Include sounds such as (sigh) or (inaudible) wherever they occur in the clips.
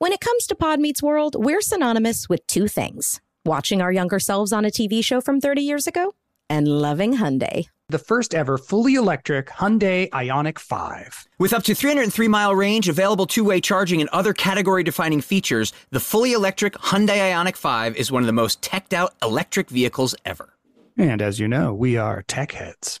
When it comes to Pod Meets World, we're synonymous with two things watching our younger selves on a TV show from 30 years ago and loving Hyundai. The first ever fully electric Hyundai Ioniq 5. With up to 303 mile range, available two way charging, and other category defining features, the fully electric Hyundai Ioniq 5 is one of the most teched out electric vehicles ever. And as you know, we are tech heads.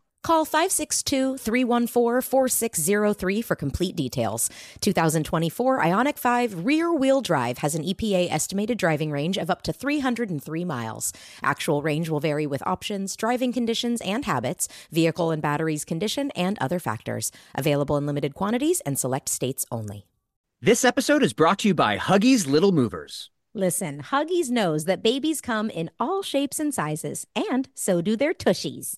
Call 562 314 4603 for complete details. 2024 Ioniq 5 rear wheel drive has an EPA estimated driving range of up to 303 miles. Actual range will vary with options, driving conditions and habits, vehicle and batteries condition, and other factors. Available in limited quantities and select states only. This episode is brought to you by Huggies Little Movers. Listen, Huggies knows that babies come in all shapes and sizes, and so do their tushies.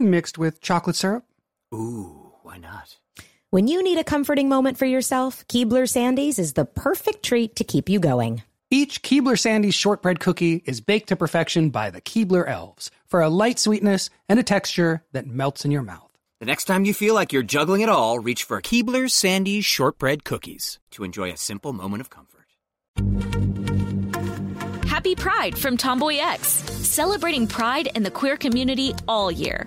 Mixed with chocolate syrup? Ooh, why not? When you need a comforting moment for yourself, Keebler Sandies is the perfect treat to keep you going. Each Keebler Sandies shortbread cookie is baked to perfection by the Keebler elves for a light sweetness and a texture that melts in your mouth. The next time you feel like you're juggling it all, reach for Keebler Sandies shortbread cookies to enjoy a simple moment of comfort. Happy Pride from Tomboy X, celebrating pride and the queer community all year.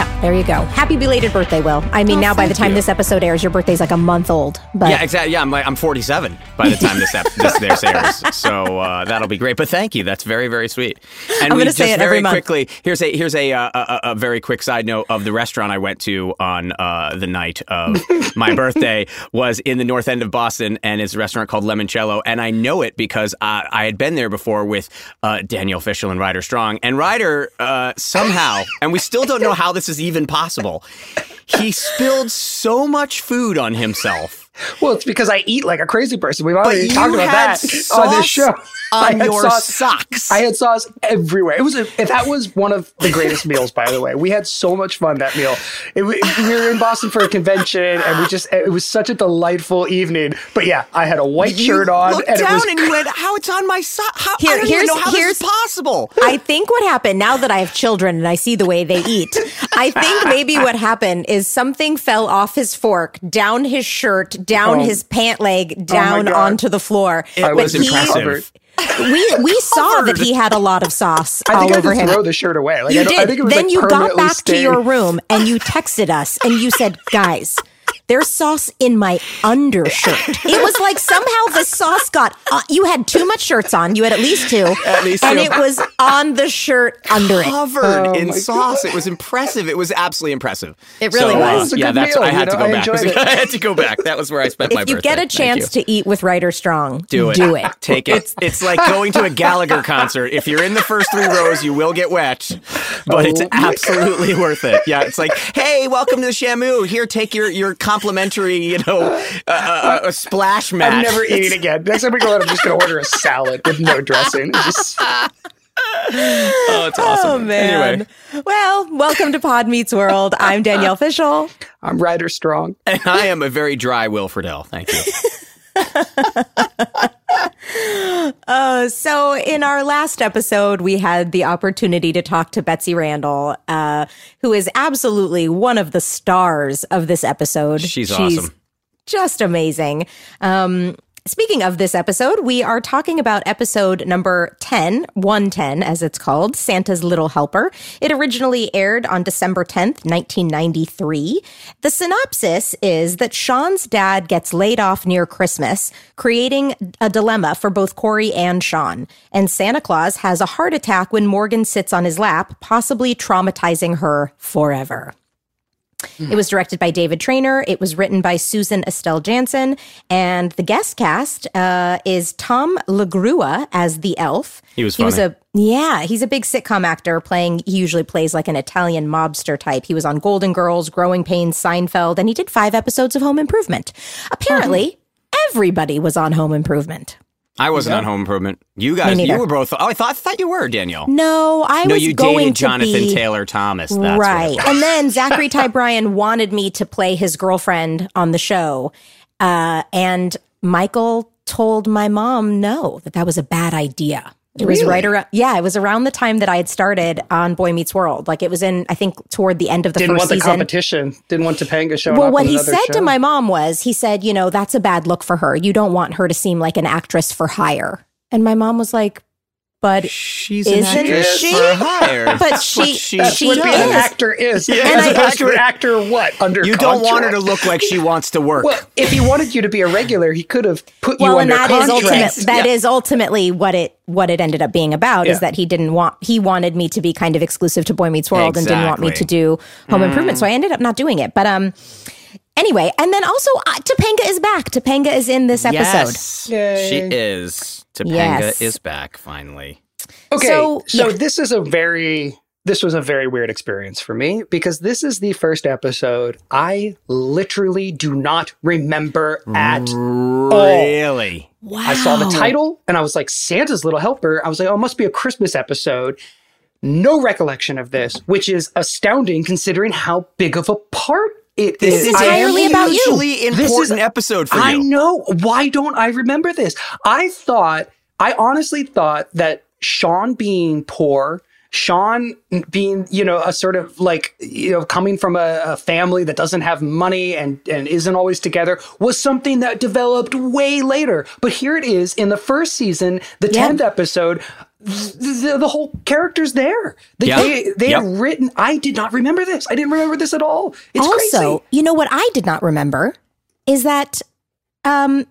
Well, there you go. Happy belated birthday, Will. I mean, Oh, now by the time you. this episode airs, your birthday's like a month old. But yeah, exactly. Yeah, I'm like I'm 47 by the time this ep- (laughs) this this airs, so uh, that'll be great. But thank you. That's very very sweet. And I'm we just say it very every month. quickly. Here's a here's a, uh, a a very quick side note of the restaurant I went to on uh, the night of (laughs) my birthday was in the north end of Boston, and it's a restaurant called Limoncello, and I know it because uh, I had been there before with uh, Danielle Fishel and Rider Strong, and Rider uh, somehow, and we still don't know how this is even possible. He spilled so much food on himself. Well, it's because I eat like a crazy person. We've But already you talked about had that on this show. (laughs) I on had your sauce- socks. I had sauce everywhere. It was a, that was one of the greatest meals, by the way. We had so much fun that meal. It, wa- we were in Boston for a convention, and we just it was such a delightful evening. But yeah, I had a white You shirt on, looked and it down was and you went, "How it's on my sock? How Here- I don't even know how this is here's- possible." I think what happened now that I have children and I see the way they eat, I think maybe what happened is something fell off his fork, down his shirt, down Oh. his pant leg, oh down God. onto the floor. It But was he- impressive. We we (laughs) saw that he had a lot of sauce I all think I over had to him. throw the shirt away. Like, you I, did. I think it was then like you got permanently back to your room and you texted us and you said, "Guys, there's sauce in my undershirt. It was like somehow the sauce got, uh, you had too much shirts on. You had at least two. (laughs) At least And two. it was on the shirt under it. Covered Oh in my sauce. It was impressive. It was absolutely impressive. It really So, was. uh, was a yeah, good that's meal, I you had to go I back. (laughs) it. I had to go back. That was where I spent my If you birthday. get a chance to eat with Rider Strong, do it. Do it. Take it. (laughs) It's, like going to a Gallagher concert. If you're in the first three rows, you will get wet, but it's Oh my absolutely worth it. Yeah, it's like, hey, welcome to the Shamu. Here, take your your complimentary, you know, uh, uh, a splash mat. I'm never eating again. Next time we go out, I'm just going to order a salad with no dressing. Just- (laughs) Oh, it's awesome. Oh man. Anyway, Well, welcome to Pod Meets World. I'm Danielle Fishel. I'm Rider Strong. and I am a very dry Will Friedle. Thank you. (laughs) Uh, so in our last episode, we had the opportunity to talk to Betsy Randall, uh, who is absolutely one of the stars of this episode. She's awesome. Just amazing. Um, Speaking of this episode, we are talking about episode number 10, 110 as it's called, Santa's Little Helper. It originally aired on December 10th, 1993. The synopsis is that Shawn's dad gets laid off near Christmas, creating a dilemma for both Cory and Shawn. And Santa Claus has a heart attack when Morgan sits on his lap, possibly traumatizing her forever. It was directed by David Trainer. It was written by Susan Estelle Jansen. And the guest cast uh, is Tom La Grua as the elf. He was He was a yeah, he's a big sitcom actor playing he usually plays like an Italian mobster type. He was on Golden Girls, Growing Pains, Seinfeld, and he did 5 episodes of Home Improvement. Apparently, everybody was on Home Improvement. I wasn't on Home Improvement. You guys, you were both. Oh, I thought I thought you were Danielle. No, I no, was you going dated to Jonathan be, Taylor Thomas. That's right. What. And then (laughs) Zachary Ty Bryan wanted me to play his girlfriend on the show. Uh, and Michael told my mom no, that that was a bad idea. It was right around, yeah, it was around the time that I had started on Boy Meets World. Like it was in, I think, toward the end of the Didn't first want the season. competition. Didn't want Topanga showing Well, up. what on he said to my mom was, he said, you know, that's a bad look for her. You don't want her to seem like an actress for hire. And my mom was like, but She's Isn't an actress she? for hire. But That's what she- she, That's she what being an actor is. Yeah, As and I- opposed to an actor, what? Under You don't want her to look like she wants to work. Well, if he wanted you to be a regular, he could have put well, you and under that is contract. ultimate. That is ultimately what it what it ended up being about. Is that he didn't want he wanted me to be kind of exclusive to Boy Meets World and didn't want me to do Home Improvement. Mm. So I ended up not doing it. But um, anyway, and then also uh, Topanga is back. Topanga is in this episode. Yes, Yay. she is. Topanga Yes. is back finally. Okay, So, so, yeah. this is a very this was a very weird experience for me because this is the first episode I literally do not remember at Really? Wow. I saw the title and I was like Santa's Little Helper. I was like, oh, it must be a Christmas episode. No recollection of this, which is astounding considering how big of a part it This is. is entirely about you. hugely This is- an episode for I you. I know. Why don't I remember this? I thought, I honestly thought that Shawn being poor, Shawn being, you know, a sort of like, you know, coming from a, a family that doesn't have money and, and isn't always together was something that developed way later. But here it is in the first season, the Yeah. 10th episode. The, the whole character's there. They, Yeah. they, they Yep. have written. I did not remember this. I didn't remember this at all. It's also, crazy. you know what I did not remember is that um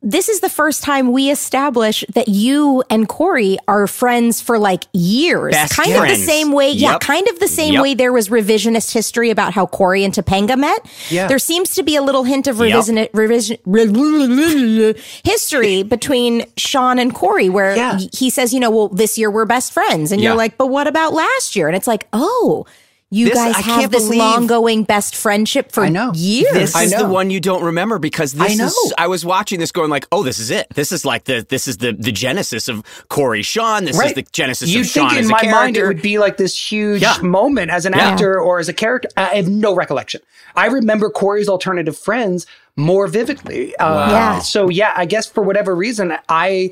this is the first time we establish that you and Cory are friends for like years. Best kind of the same way, yeah, kind of the same Yep. way there was revisionist history about how Cory and Topanga met. Yeah. There seems to be a little hint of Yep. revision, revision (laughs) re- history between Shawn and Cory where Yeah. he says, you know, well, this year we're best friends. And Yeah. you're like, but what about last year? And it's like, oh, you This- guys I have can't this believe- long going best friendship for I know. years. This I is the know. one you don't remember because this I know. is. I was watching this, going like, "Oh, this is it. This is like the this is the the genesis of Cory Shawn. This is the genesis You'd of Shawn think in as my character." mind it would be like this huge Yeah. moment as an Yeah. actor or as a character. I have no recollection. I remember Cory's alternative friends more vividly. Uh, Wow. Yeah. So yeah, I guess for whatever reason, I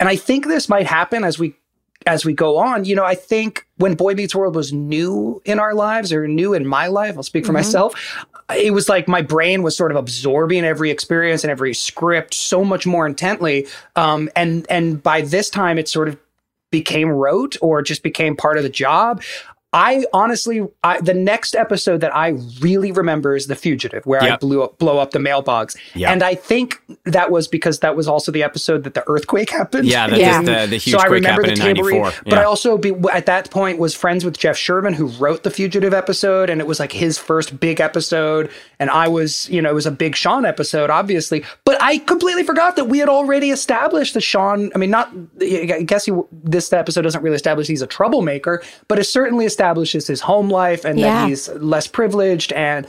and I think this might happen as we as we go on. You know, I think when Boy Meets World was new in our lives or new in my life, I'll speak for myself. It was like my brain was sort of absorbing every experience and every script so much more intently. Um, and and by this time, it sort of became rote or just became part of the job. I honestly, I, the next episode that I really remember is The Fugitive, where I blew up, blow up the mailbox. Yep. And I think that was because that was also the episode that the earthquake happened. Yeah, the, Yeah. The, the huge (laughs) so I remember happened the in tambourine, '94. but I also be, at that point was friends with Jeff Sherman, who wrote the Fugitive episode, and it was like his first big episode. And I was, you know, it was a big Shawn episode, obviously, but I completely forgot that we had already established that Shawn. I mean, not. I guess he, this episode doesn't really establish he's a troublemaker, but it certainly establishes his home life and Yeah. that he's less privileged and.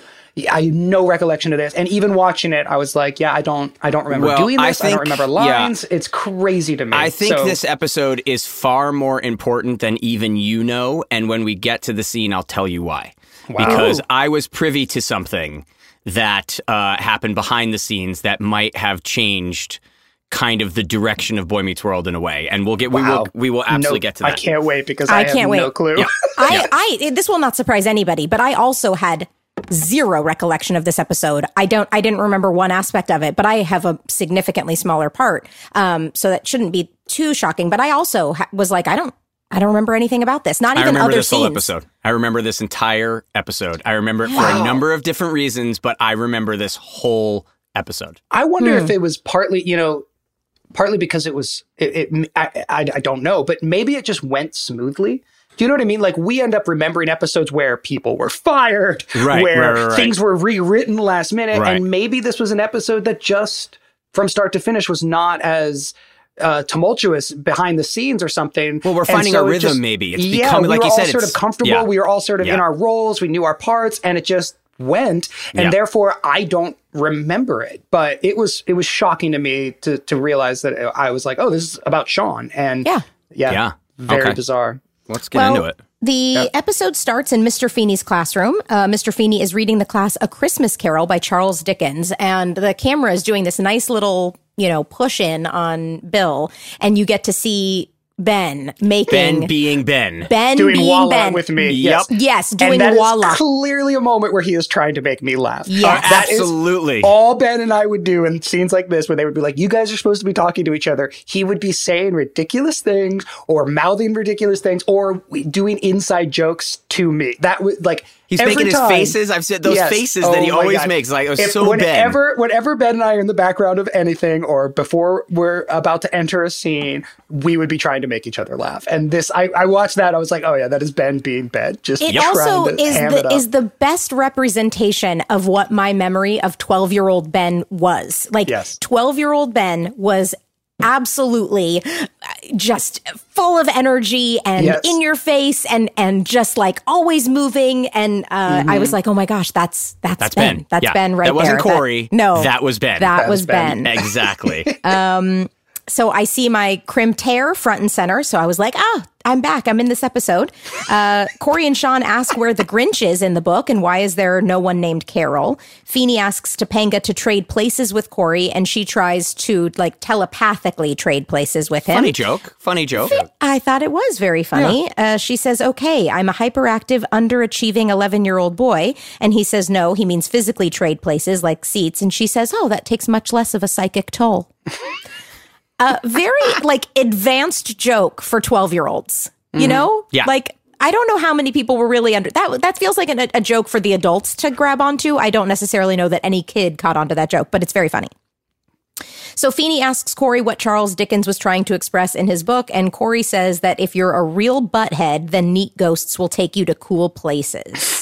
I have no recollection of this, and even watching it, I was like, "Yeah, I don't, I don't remember Well, doing this. I, think- don't remember yeah. lines. It's crazy to me." I think So- this episode is far more important than even you know. And when we get to the scene, I'll tell you why. Because I was privy to something that uh, happened behind the scenes that might have changed kind of the direction of Boy Meets World in a way. And we'll get we will we will absolutely No, get to that. I can't wait because I, I can't wait. no wait. clue. (laughs) I, I, this will not surprise anybody, but I also had zero recollection of this episode. I don't, I didn't remember one aspect of it, but I have a significantly smaller part. Um, so that shouldn't be too shocking. But I also ha- was like, I don't, I don't remember anything about this. Not I even remember other this whole scenes. episode. I remember this entire episode. I remember it for a number of different reasons, but I remember this whole episode. I wonder Hmm. if it was partly, you know, partly because it was, it, it I, I, I don't know, but maybe it just went smoothly. Do you know what I mean? Like we end up remembering episodes where people were fired, Right, where right, right, things were rewritten last minute, and maybe this was an episode that just from start to finish was not as uh, tumultuous behind the scenes or something. Well, we're finding so rhythm, just- maybe. It's yeah, becoming- we like were you all said, sort of comfortable. yeah. We were all sort of in our roles. We knew our parts, and it just went. And Yeah. therefore, I don't remember it. But it was it was shocking to me to to realize that I was like, oh, this is about Shawn. And Yeah. yeah, Yeah. very Okay. bizarre. Let's get Well, into it. The episode starts in Mr. Feeney's classroom. Uh, Mr. Feeney is reading the class A Christmas Carol by Charles Dickens, and the camera is doing this nice little, you know, push in on Bill, and you get to see Ben making Ben being Ben. Ben Doing being Walla Ben. with me. Yep. Yes. Yes, And doing that is Walla. clearly a moment where he is trying to make me laugh. Yes. Uh, uh, that is absolutely. all Ben and I would do in scenes like this, where they would be like, "You guys are supposed to be talking to each other." He would be saying ridiculous things, or mouthing ridiculous things, or doing inside jokes to me. That would like He's every making his time- faces. I've said those Yes. faces Oh that he always God. makes. Like, it was If- so Ben. whenever, whenever Ben and I are in the background of anything, or before we're about to enter a scene, we would be trying to make each other laugh. And this, I, I watched that. I was like, oh yeah, that is Ben being Ben. Just It also to is the is the best representation of what my memory of 12-year-old Ben was. Like Yes. 12-year-old Ben was absolutely uh, just full of energy and Yes. in your face and and just like always moving and uh, I was like, "Oh my gosh, that's that's, That's Ben. Ben. That's Yeah. Ben right there. That wasn't there." Cory. no. That was Ben. That That was was Ben. Ben. (laughs) exactly. (laughs) Um so I see my crim tear front and center. So I was like, ah, I'm back. I'm in this episode. Uh, Cory and Shawn ask where the Grinch is in the book and why is there no one named Carol. Feeney asks Topanga to trade places with Cory and she tries to like telepathically trade places with him. Funny joke. Funny joke. I thought it was very funny. Uh, she says, okay, I'm a hyperactive, underachieving 11 year old boy. And he says, no, he means physically trade places like seats. And she says, oh, that takes much less of a psychic toll. (laughs) uh, very like advanced joke for 12 year olds, you know? Yeah. Like, I don't know how many people were really under that. That feels like a, a joke for the adults to grab onto. I don't necessarily know that any kid caught onto that joke, but it's very funny. So Feeney asks Cory what Charles Dickens was trying to express in his book, and Cory says that if you're a real butthead, then neat ghosts will take you to cool places.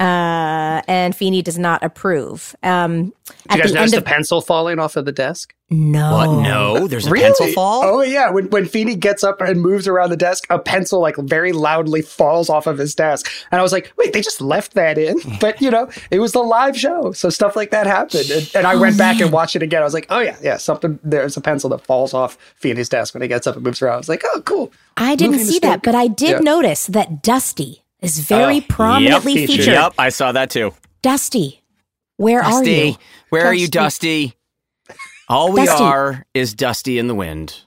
Uh, and Feeney does not approve. Um, Did you guys the notice end the of pencil falling off of the desk? no, What? No, there's a pencil fall. Oh yeah, when when Feeney gets up and moves around the desk, a pencil like very loudly falls off of his desk, and I was like, wait, they just left that in? (laughs) But you know, it was the live show, so stuff like that happened, and, and I went back and watched it again. I was like, oh yeah, yeah, something. There's a pencil that falls off Feeney's desk when he gets up and moves around. I was like, oh cool. I didn't Moving see that, but I did Yeah. notice that Dusty is very Oh, prominently yep, featured. Yep, I saw that too. Dusty, where are you? where are you, Dusty? All we Dusty. are is Dusty in the wind,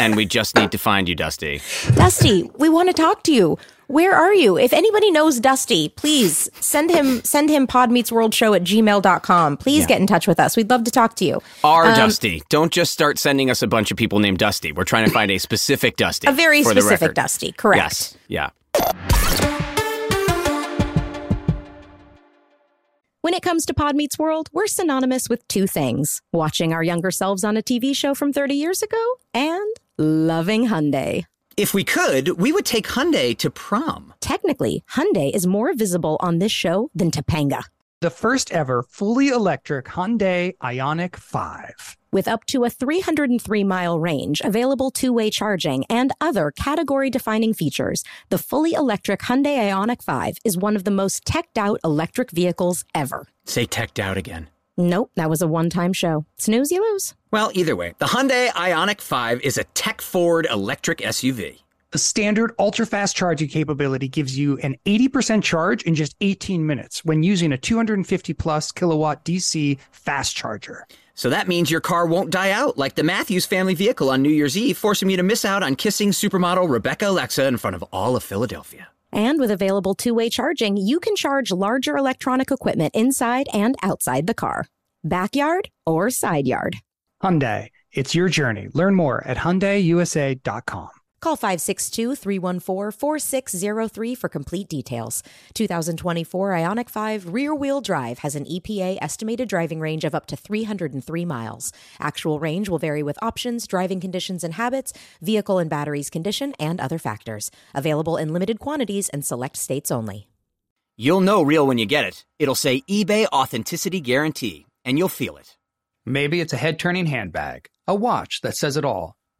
and we just need to find you, Dusty. (laughs) Dusty, we want to talk to you. Where are you? If anybody knows Dusty, please send him send him podmeetsworldshow at gmail.com. Please get in touch with us. We'd love to talk to you. Our Um, Dusty. Don't just start sending us a bunch of people named Dusty. We're trying to find a specific (laughs) Dusty. A very specific. Dusty, correct. Yes. Yeah. When it comes to Pod Meets World, we're synonymous with two things watching our younger selves on a TV show from 30 years ago and loving Hyundai. If we could, we would take Hyundai to prom. Technically, Hyundai is more visible on this show than Topanga. The first ever fully electric Hyundai Ioniq 5. With up to a 303 mile range, available two way charging, and other category defining features, the fully electric Hyundai Ioniq 5 is one of the most teched out electric vehicles ever. Say teched out again. Nope, that was a one time show. Snooze, you lose. Well, either way, the Hyundai Ionic 5 is a tech forward electric SUV. The standard ultra fast charging capability gives you an 80% charge in just 18 minutes when using a 250 plus kilowatt DC fast charger. So that means your car won't die out like the Matthews family vehicle on New Year's Eve, forcing me to miss out on kissing supermodel Rebecca Alexa in front of all of Philadelphia. And with available two way charging, you can charge larger electronic equipment inside and outside the car, backyard or side yard. Hyundai, it's your journey. Learn more at HyundaiUSA.com. Call 562 314 4603 for complete details. 2024 Ioniq 5 rear wheel drive has an EPA estimated driving range of up to 303 miles. Actual range will vary with options, driving conditions and habits, vehicle and batteries condition, and other factors. Available in limited quantities and select states only. You'll know real when you get it. It'll say eBay Authenticity Guarantee, and you'll feel it. Maybe it's a head turning handbag, a watch that says it all,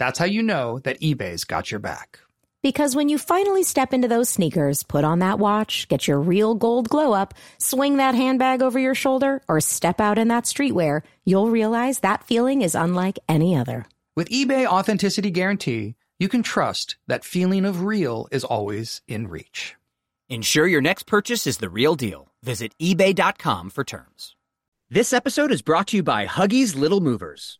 That's how you know that eBay's got your back. Because when you finally step into those sneakers, put on that watch, get your real gold glow up, swing that handbag over your shoulder, or step out in that streetwear, you'll realize that feeling is unlike any other. With eBay Authenticity Guarantee, you can trust that feeling of real is always in reach. Ensure your next purchase is the real deal. Visit eBay.com for terms. This episode is brought to you by Huggies Little Movers.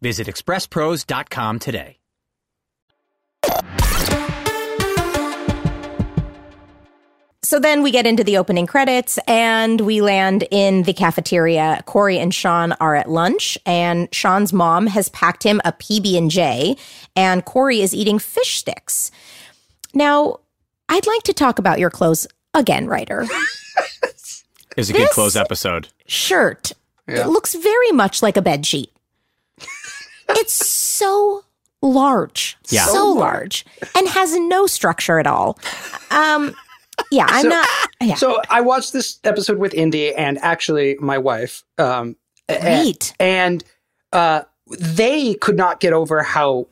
Visit expresspros.com today. So then we get into the opening credits and we land in the cafeteria. Cory and Shawn are at lunch and Shawn's mom has packed him a PB&J and Cory is eating fish sticks. Now, I'd like to talk about your clothes again, Rider. (laughs) Is a This- good clothes episode. Shirt. It looks very much like a bed sheet. It's so large. Yeah. So large and has no structure at all. Um yeah, I'm So- not yeah. So I watched this episode with Indy and actually my wife. Um, a- Great. And uh, they could not get over how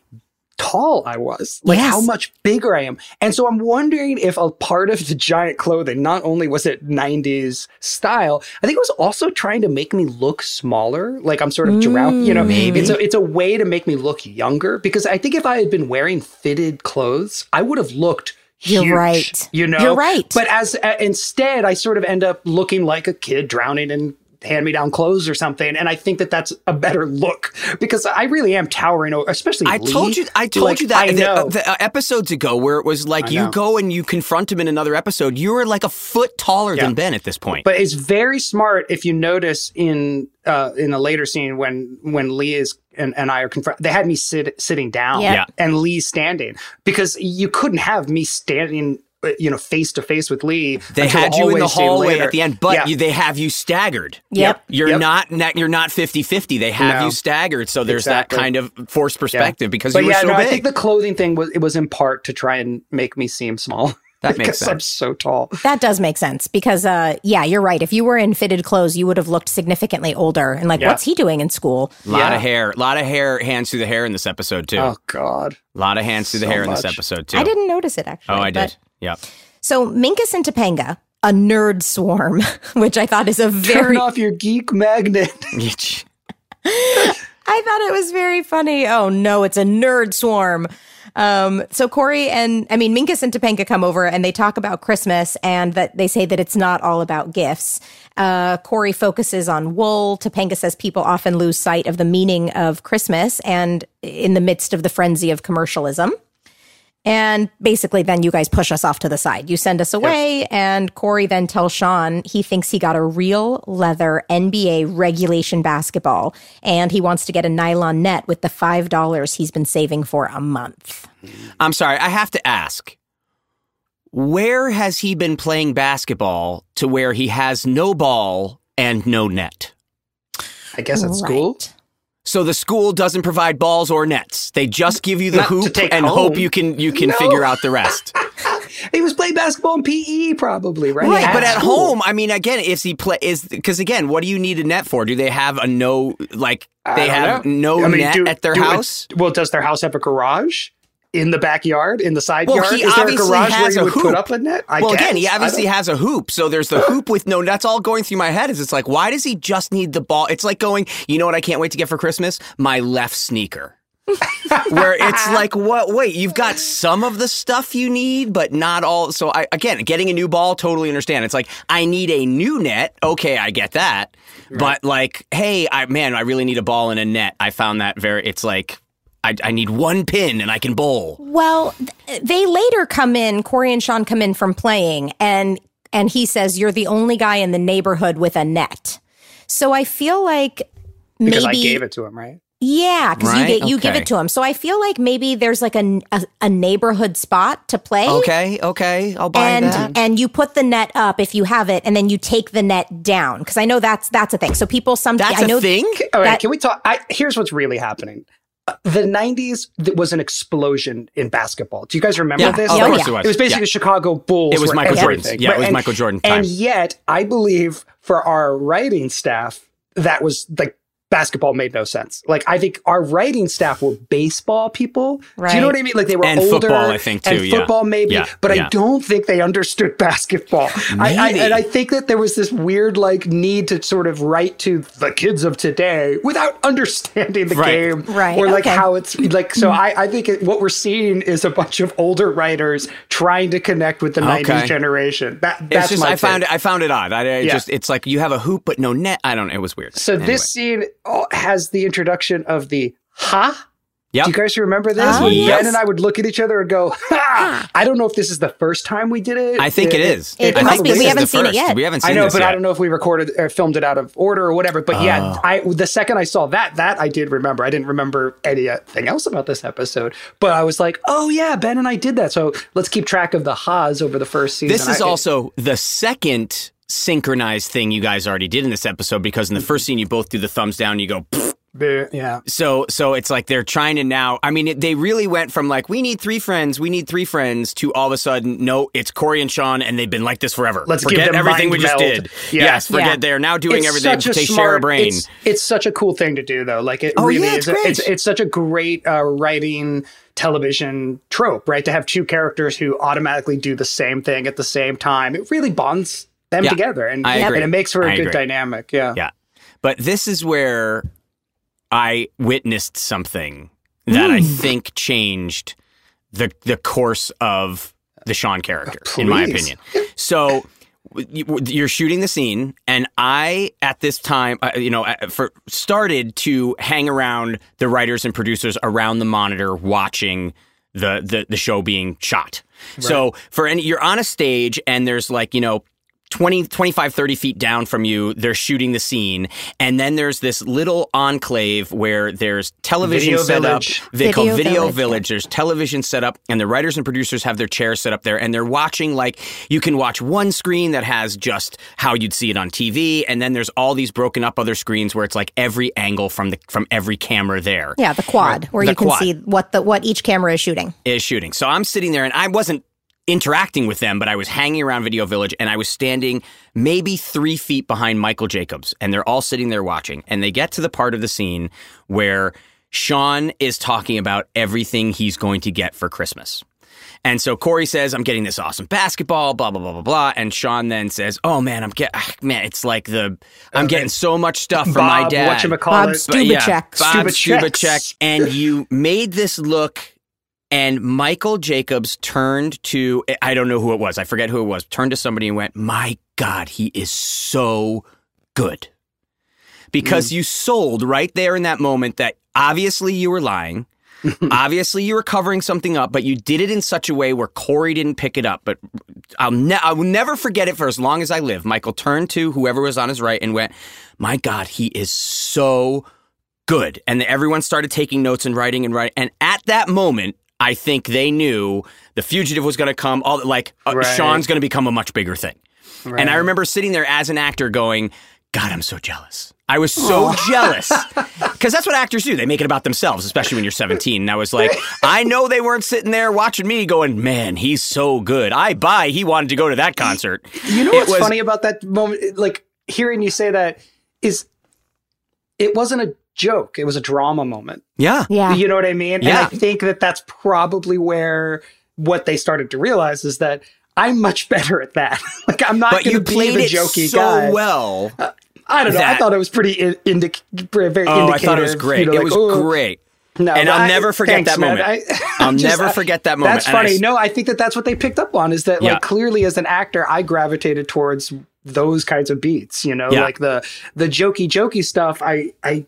tall I was, like Yes. how much bigger I am. And so I'm wondering if a part of the giant clothing, not only was it 90s style, I think it was also trying to make me look smaller. Like I'm sort of drown, you know, Maybe. it's a, it's a way to make me look younger because I think if I had been wearing fitted clothes, I would have looked You're huge, right. You know, You're right. But as uh, instead, I sort of end up looking like a kid drowning in hand-me-down clothes or something, and I think that that's a better look because I really am towering over, especially. I Lee. told you. I told Like, you that I the- know. The, uh, episodes ago, where it was like you go and you confront him in another episode. You were like a foot taller Yeah. than Ben at this point. But it's very smart if you notice in uh, in a later scene when when Lee is and, and I are confront. They had me sit sitting down, Yeah. Yeah. and Lee standing because you couldn't have me standing, uh, you know, face to face with Lee. they had you in the hallway at the end, but Yeah. you, they have you staggered. Yep. You're Yep. not not- you're not 50-50. They have No. you staggered, so there's Exactly. that kind of forced perspective because but you were so no, big. I think the clothing thing was it was in part to try and make me seem small. That makes (laughs) because I'm so tall. That does make sense because, uh, yeah, you're right. If you were in fitted clothes, you would have looked significantly older. And like, Yeah. what's he doing in school? a lot Yeah. of hair, a lot of hair, hands through the hair in this episode too. Oh God. A lot of hands through the So hair in this episode too. I didn't notice it actually. Oh, I but- did. Yep. So Minkus and Topanga, a nerd swarm, (laughs) which I thought is a very Turn off your geek magnet. (laughs) I thought it was very funny. Oh no, it's a nerd swarm. Um, so Cory and I mean Minkus and Topanga come over and they talk about Christmas and that they say that it's not all about gifts. Uh, Cory focuses on wool. Topanga says people often lose sight of the meaning of Christmas and in the midst of the frenzy of commercialism. And basically, then you guys push us off to the side. You send us away, and Cory then tells Shawn he thinks he got a real leather NBA regulation basketball, and he wants to get a nylon net with the $5 he's been saving for a month. I'm sorry, I have to ask. Where has he been playing basketball to where he has no ball and no net? I guess at school. So the school doesn't provide balls or nets. They just give you the Not hoop and home. hope you can you can No. figure out the rest. (laughs) He was playing basketball in PE, probably, right? Right, but at school. home, I mean, again, is he play is because again, what do you need a net for? Do they have a no like they have know. no I mean, net do- at their it- house? well, does their house have a garage in the backyard, in the side Well, yard? he Is there a garage where you would hoop. put up a net? I well, guess. again, he obviously has a hoop. So there's the hoop with no. That's all going through my head. Is it's like, why does he just need the ball? It's like going. You know what? I can't wait to get for Christmas my left sneaker. (laughs) Where it's like, what? Wait, you've got some of the stuff you need, but not all. So I again, getting a new ball, totally understand. It's like I need a new net. Okay, I get that. But like, hey, I man, I really need a ball and a net. I found that very. It's like. I, I need one pin and I can bowl. Well, th- they later come in, Cory and Shawn come in from playing, and and he says, You're the only guy in the neighborhood with a net. So I feel like maybe because I gave it to him, right? Yeah, because Right? you get you give it to him. So I feel like maybe there's like a, a, a neighborhood spot to play. Okay, okay, I'll buy And that. and you put the net up if you have it, and then you take the net down because I know that's that's a thing. So people sometimes That's I a know thing. All right, That- can we talk? I, here's what's really happening. Uh, The 90s th- was an explosion in basketball. Do you guys remember Yeah, this? of course yeah. it was. It was basically Yeah. Chicago Bulls. It was Michael everything. Jordan's. Yeah, it was and, Michael Jordan time. And yet, I believe for our writing staff, that was like basketball made no sense. Like I think our writing staff were baseball people. Do you know what I mean? Like they were And older. football, I think, too, And yeah. football maybe, Yeah, but yeah. I don't think they understood (laughs) basketball. I, I, and I think that there was this weird like need to sort of write to the kids of today without (laughs) understanding the Right. game Right, or like okay. how it's like. So mm-hmm. I, I think it, what we're seeing is a bunch of older writers trying to connect with the Okay. '90s generation. That that's just my I found it. I found it odd. I, I Yeah. just it's like you have a hoop but no net. I don't. Know. It was weird. So Anyway. this scene Oh, has the introduction of the ha. Yep. Do you guys remember this? Oh, yes. Ben and I would look at each other and go, ha! Ah. I don't know if this is the first time we did it. I think it is. It I must be. We haven't the seen it yet. We haven't I know, this but yet. I don't know if we recorded or filmed it out of order or whatever. But Oh. yeah, ah. I the second I saw that, that I did remember. I didn't remember anything else about this episode, but I was like, oh yeah, Ben and I did that. So let's keep track of the ha's over the first season. This is I- also the second synchronized thing you guys already did in this episode because in the first scene you both do the thumbs down and you go "Pfft." yeah. so so it's like they're trying to now I mean it, they really went from like we need three friends we need three friends to all of a sudden no it's Cory and Shawn and they've been like this forever Let's give forget them everything we just meld. did Yeah. yes forget Yeah. they're now doing It's everything a they smart, share a brain It's, it's such a cool thing to do, though. Like it Oh, really yeah, is. it's great. It's it's such a great uh, writing television trope, right? To have two characters who automatically do the same thing at the same time, it really bonds them Yeah, together, and and it makes for a I good agree. dynamic. Yeah, Yeah. But this is where I witnessed something that I think changed the the course of the Shawn character, in my opinion. So you- you're shooting the scene, and I at this time, uh, you know, uh, for started to hang around the writers and producers around the monitor, watching the the, the show being shot. So for any, you're on a stage, and there's like you know 20, 25, 30 feet down from you, they're shooting the scene. And then there's this little enclave where there's television Video set village. up. They call Video Video village, Village. There's television set up, and the writers and producers have their chairs set up there, and they're watching like you can watch one screen that has just how you'd see it on TV, and then there's all these broken up other screens where it's like every angle from the from every camera there Yeah, the quad, where The you can quad. see what the what each camera is shooting. is shooting. So I'm sitting there and I wasn't interacting with them, but I was hanging around Video Village and I was standing maybe three feet behind Michael Jacobs and they're all sitting there watching. And they get to the part of the scene where Shawn is talking about everything he's going to get for Christmas. And so Cory says, I'm getting this awesome basketball, blah, blah, blah, blah, blah. And Shawn then says, Oh man, I'm getting, ah, man, it's like the, I'm getting so much stuff for my dad. Bob But Stubachek. yeah, Bob Stubachek. Stubachek. And you made this look, and Michael Jacobs turned to, I don't know who it was, I forget who it was, turned to somebody and went, My God, he is so good. Because mm. you sold right there in that moment that obviously you were lying. (laughs) obviously you were covering something up, but you did it in such a way where Cory didn't pick it up. But I'll ne- I will never forget it for as long as I live. Michael turned to whoever was on his right and went, "My God, he is so good." And everyone started taking notes and writing and writing. And at that moment, I think they knew the fugitive was going to come. All like uh, Right. Shawn's going to become a much bigger thing. And I remember sitting there as an actor going, God, I'm so jealous. I was so jealous. (laughs) Because that's what actors do. They make it about themselves, especially when you're 17. And I was like, (laughs) I know they weren't sitting there watching me going, man, he's so good. I buy he wanted to go to that concert. You know what's was- funny about that moment? Like hearing you say that is, it wasn't a joke. It was a drama moment. Yeah. Yeah. You know what I mean? Yeah. And I think that that's probably where what they started to realize is that I'm much (laughs) better at that. (laughs) like I'm not But going you to be played the it jokey so guy. well. Uh, I don't know. I thought it was pretty in, indic- very very Oh, I thought it was great. you know, it like, was "Oh." great. No, And I'll I- never forget thanks, that man. moment. I, I'll (laughs) just- never I- forget that moment. That's And I funny. s- no, I think that that's what they picked up on is that Yeah. like clearly as an actor, I gravitated towards those kinds of beats. You know, Yeah. like the the jokey jokey stuff. I I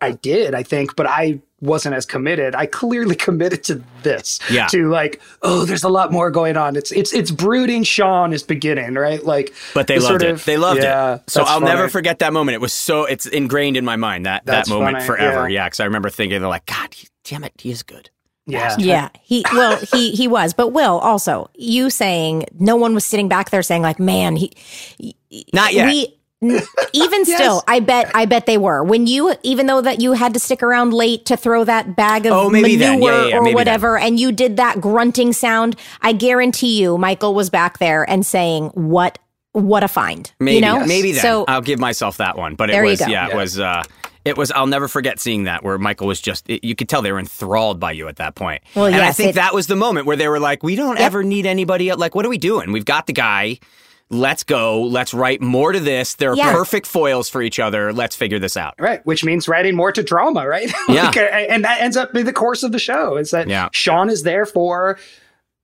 I did. I think, but I wasn't as committed. I clearly (laughs) committed to this. Yeah. To like, oh, there's a lot more going on. It's it's it's brooding. Shawn is beginning, right? Like, But they the loved sort it. of- they loved yeah, it. So I'll never forget that moment. It was so it's ingrained in my mind that That's that moment funny, forever. yeah. Yeah, because I remember thinking they're like, God, he, damn it, he is good. Yeah. Yeah, he well he he was, but Will also you saying no one was sitting back there saying like, man, he Not yet. we n- even still, I bet I bet they were when you even though that you had to stick around late to throw that bag of Oh, maybe then. manure Yeah, yeah, yeah, or maybe whatever, and you did that grunting sound. I guarantee you, Michael was back there and saying, "What what a find!" Maybe, you know, maybe then So I'll give myself that one. But it There you was, go. yeah, it was, uh, it was. I'll never forget seeing that where Michael was just. It, you could tell they were enthralled by you at that point. Well, and I think it- that was the moment where they were like, "We don't Yep. ever need anybody. el- Like, what are we doing? We've got the guy. Let's go. Let's write more to this. They're Yeah. perfect foils for each other. Let's figure this out." Right, which means writing more to drama, right? (laughs) Yeah. Like, uh, and that ends up being the course of the show. Is that Yeah. Shawn is there for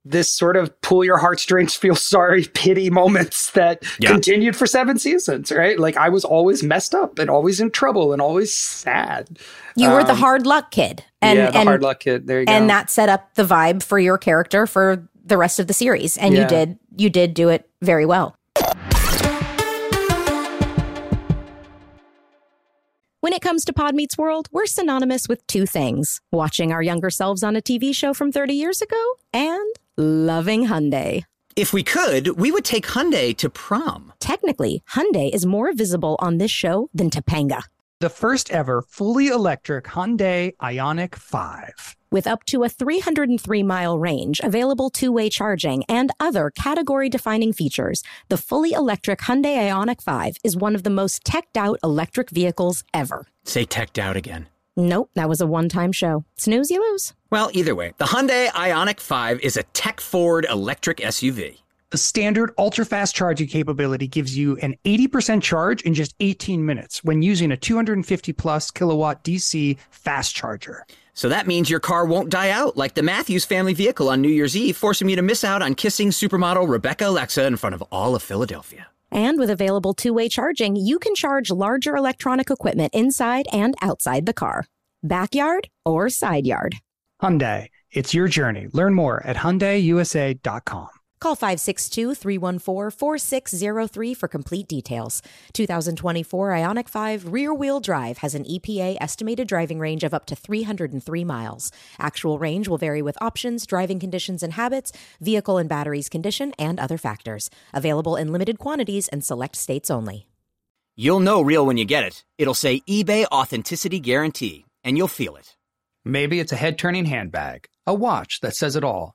this sort of pull your heartstrings, feel sorry, pity moments that Yeah. continued for seven seasons, right? Like I was always messed up and always in trouble and always sad. you were the hard luck kid, and Um, yeah, the and hard luck kid. There you go. and that set up the vibe for your character for the rest of the series, and you did you did do it very well. When it comes to Pod Meets World, we're synonymous with two things watching our younger selves on a TV show from 30 years ago and loving Hyundai. If we could, we would take Hyundai to prom. Technically, Hyundai is more visible on this show than Topanga. The first ever fully electric Hyundai Ioniq 5. With up to a 303 mile range, available two way charging, and other category defining features, the fully electric Hyundai Ioniq 5 is one of the most teched out electric vehicles ever. Say teched out again. Nope, that was a one time show. Snooze, you lose. Well, either way, the Hyundai Ionic 5 is a tech forward electric SUV. The standard ultra fast charging capability gives you an 80% charge in just 18 minutes when using a 250 plus kilowatt DC fast charger. So that means your car won't die out like the Matthews family vehicle on New Year's Eve, forcing you to miss out on kissing supermodel Rebecca Alexa in front of all of Philadelphia. And with available two way charging, you can charge larger electronic equipment inside and outside the car, backyard or side yard. Hyundai, it's your journey. Learn more at HyundaiUSA.com. Call 562 314 4603 for complete details. 2024 Ioniq 5 rear wheel drive has an EPA estimated driving range of up to 303 miles. Actual range will vary with options, driving conditions and habits, vehicle and batteries condition, and other factors. Available in limited quantities and select states only. You'll know real when you get it. It'll say eBay Authenticity Guarantee, and you'll feel it. Maybe it's a head turning handbag, a watch that says it all,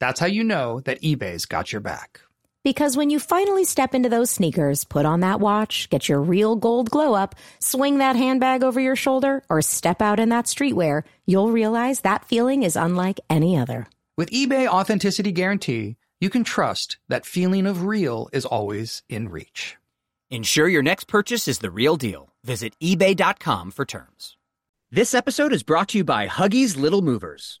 That's how you know that eBay's got your back. Because when you finally step into those sneakers, put on that watch, get your real gold glow up, swing that handbag over your shoulder, or step out in that streetwear, you'll realize that feeling is unlike any other. With eBay Authenticity Guarantee, you can trust that feeling of real is always in reach. Ensure your next purchase is the real deal. Visit eBay.com for terms. This episode is brought to you by Huggies Little Movers.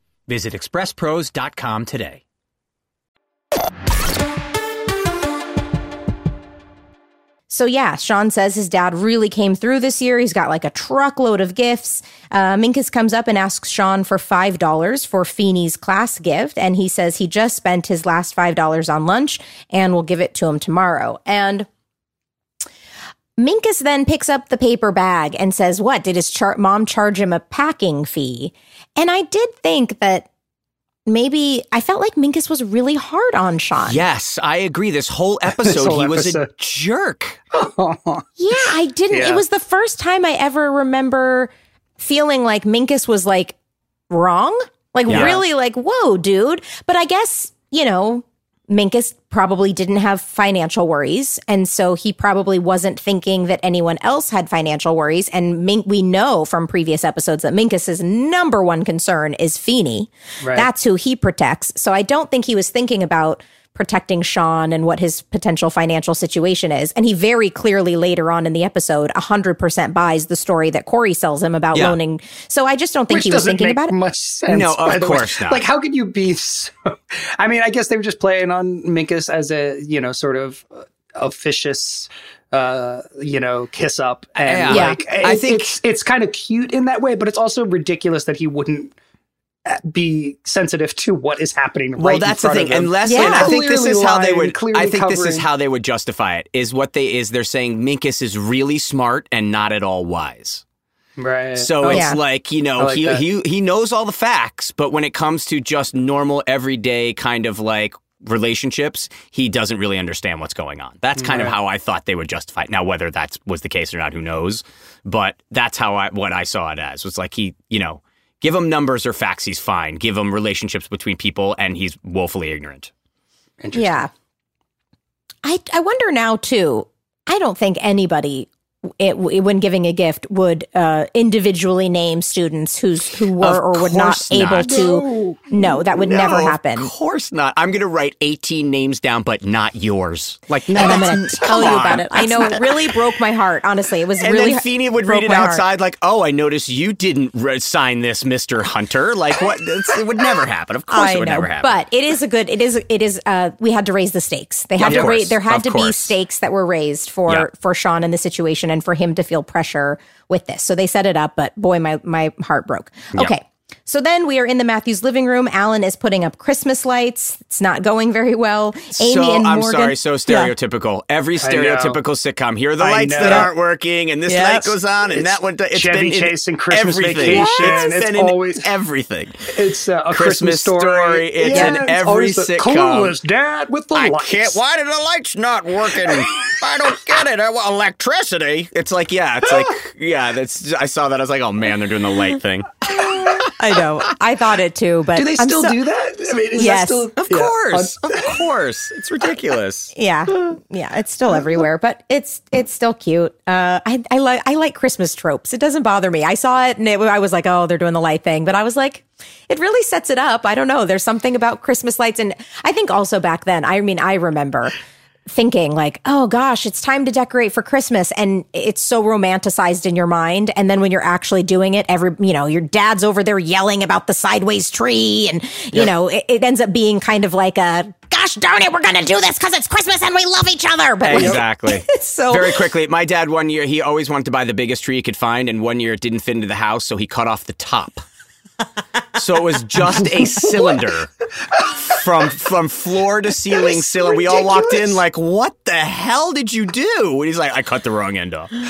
Visit expresspros.com today. So yeah, Shawn says his dad really came through this year. He's got like a truckload of gifts. Uh, Minkus comes up and asks Shawn for five dollars for Feeny's class gift, and he says he just spent his last five dollars on lunch and will give it to him tomorrow. And Minkus then picks up the paper bag and says, "What did his char- mom charge him a packing fee?" And I did think that maybe I felt like Minkus was really hard on Shawn. Yes, I agree. This whole (laughs) episode, whole he was a jerk. (laughs) Yeah, I didn't. Yeah. It was the first time I ever remember feeling like Minkus was like wrong. Like Yeah. really like, whoa, dude. But I guess, you know, Minkus probably didn't have financial worries. And so he probably wasn't thinking that anyone else had financial worries. And Mink, we know from previous episodes that Minkus's number one concern is Feeny. Right. That's who he protects. So I don't think he was thinking about protecting Shawn and what his potential financial situation is. And he very clearly later on in the episode 100% buys the story that Cory sells him about Yeah. loaning. So I just don't think Which he was thinking make about it. much sense. No, of by the way. course not. Like, how could you be so? (laughs) I mean, I guess they were just playing on Minkus as a you know sort of uh, officious, uh, you know, kiss up, and Yeah. like I think- it's it's kind of cute in that way, but it's also ridiculous that he wouldn't be sensitive to what is happening. Well, right that's the thing, unless Yeah. and I think this is how they would. I think this is how they would justify it. Is what they is they're saying Minkus is really smart and not at all wise. right. So Oh, it's Yeah. like you know like he that. he he knows all the facts, but when it comes to just normal everyday kind of like relationships, he doesn't really understand what's going on. That's kind of how I thought they would justify it. Now whether that was the case or not, who knows? But that's how I what I saw it as was like he you know give him numbers or facts, he's fine. Give him relationships between people, and he's woefully ignorant. Interesting. Yeah. I I wonder now too. I don't think anybody it, when giving a gift would uh, individually name students who's who were Of or would not course able to. No, that would never happen. Of course not. I'm going to write 18 names down, but not yours. Like, no, And I'm going to tell come you about it. I know it really broke my heart. Honestly, it was And really then Feeny would read it my heart. outside, like, "Oh, I noticed you didn't re- sign this, Mister Hunter." Like, what? It would never happen. Of course, I it would know, never happen. but it is a good. It is. It is. Uh, we had to raise the stakes. They had Of to raise. There had of to be stakes that were raised for Yeah. for Shawn in the situation and for him to feel pressure with this. So they set it up. But boy, my my heart broke. Okay. So then we are in the Matthews living room. Alan is putting up Christmas lights. It's not going very well. Amy so and I'm sorry, so Yeah. stereotypical. Every stereotypical sitcom. Here are the I lights that aren't working, and this Yes. light goes on, and It's that one. It's Chevy been in Chase and Christmas everything. Vacation. It's It's been in always- everything. It's uh, a Christmas Christmas, story. Story. It's Yeah, in it's every always the sitcom. Clueless dad with the I lights. can't. Why did the lights not working? I don't get it. I want electricity. It's like yeah. It's like yeah. That's. I saw that. I was like, oh man, they're doing the light thing. (laughs) I know. I thought it too. But Do they I'm still so- do that? I mean, is Yes. that still Of yeah. course, (laughs) of course. It's ridiculous. Yeah, yeah, it's still everywhere, but it's it's still cute. Uh, I I like I like Christmas tropes. It doesn't bother me. I saw it and it, I was like, oh, they're doing the light thing, but I was like, it really sets it up. I don't know. There's something about Christmas lights, and I think also back then. I mean, I remember thinking like, oh gosh, it's time to decorate for Christmas, and it's so romanticized in your mind. And then when you're actually doing it, every you know, your dad's over there yelling about the sideways tree, and you know, it, it ends up being kind of like a gosh darn it, we're gonna do this because it's Christmas and we love each other. But Exactly. (laughs) so Very quickly, my dad one year he always wanted to buy the biggest tree he could find, and one year it didn't fit into the house, so he cut off the top. So it was just a (laughs) cylinder from from floor to ceiling cylinder. We all walked in like, "What the hell did you do?" And he's like, "I cut the wrong end off." (laughs)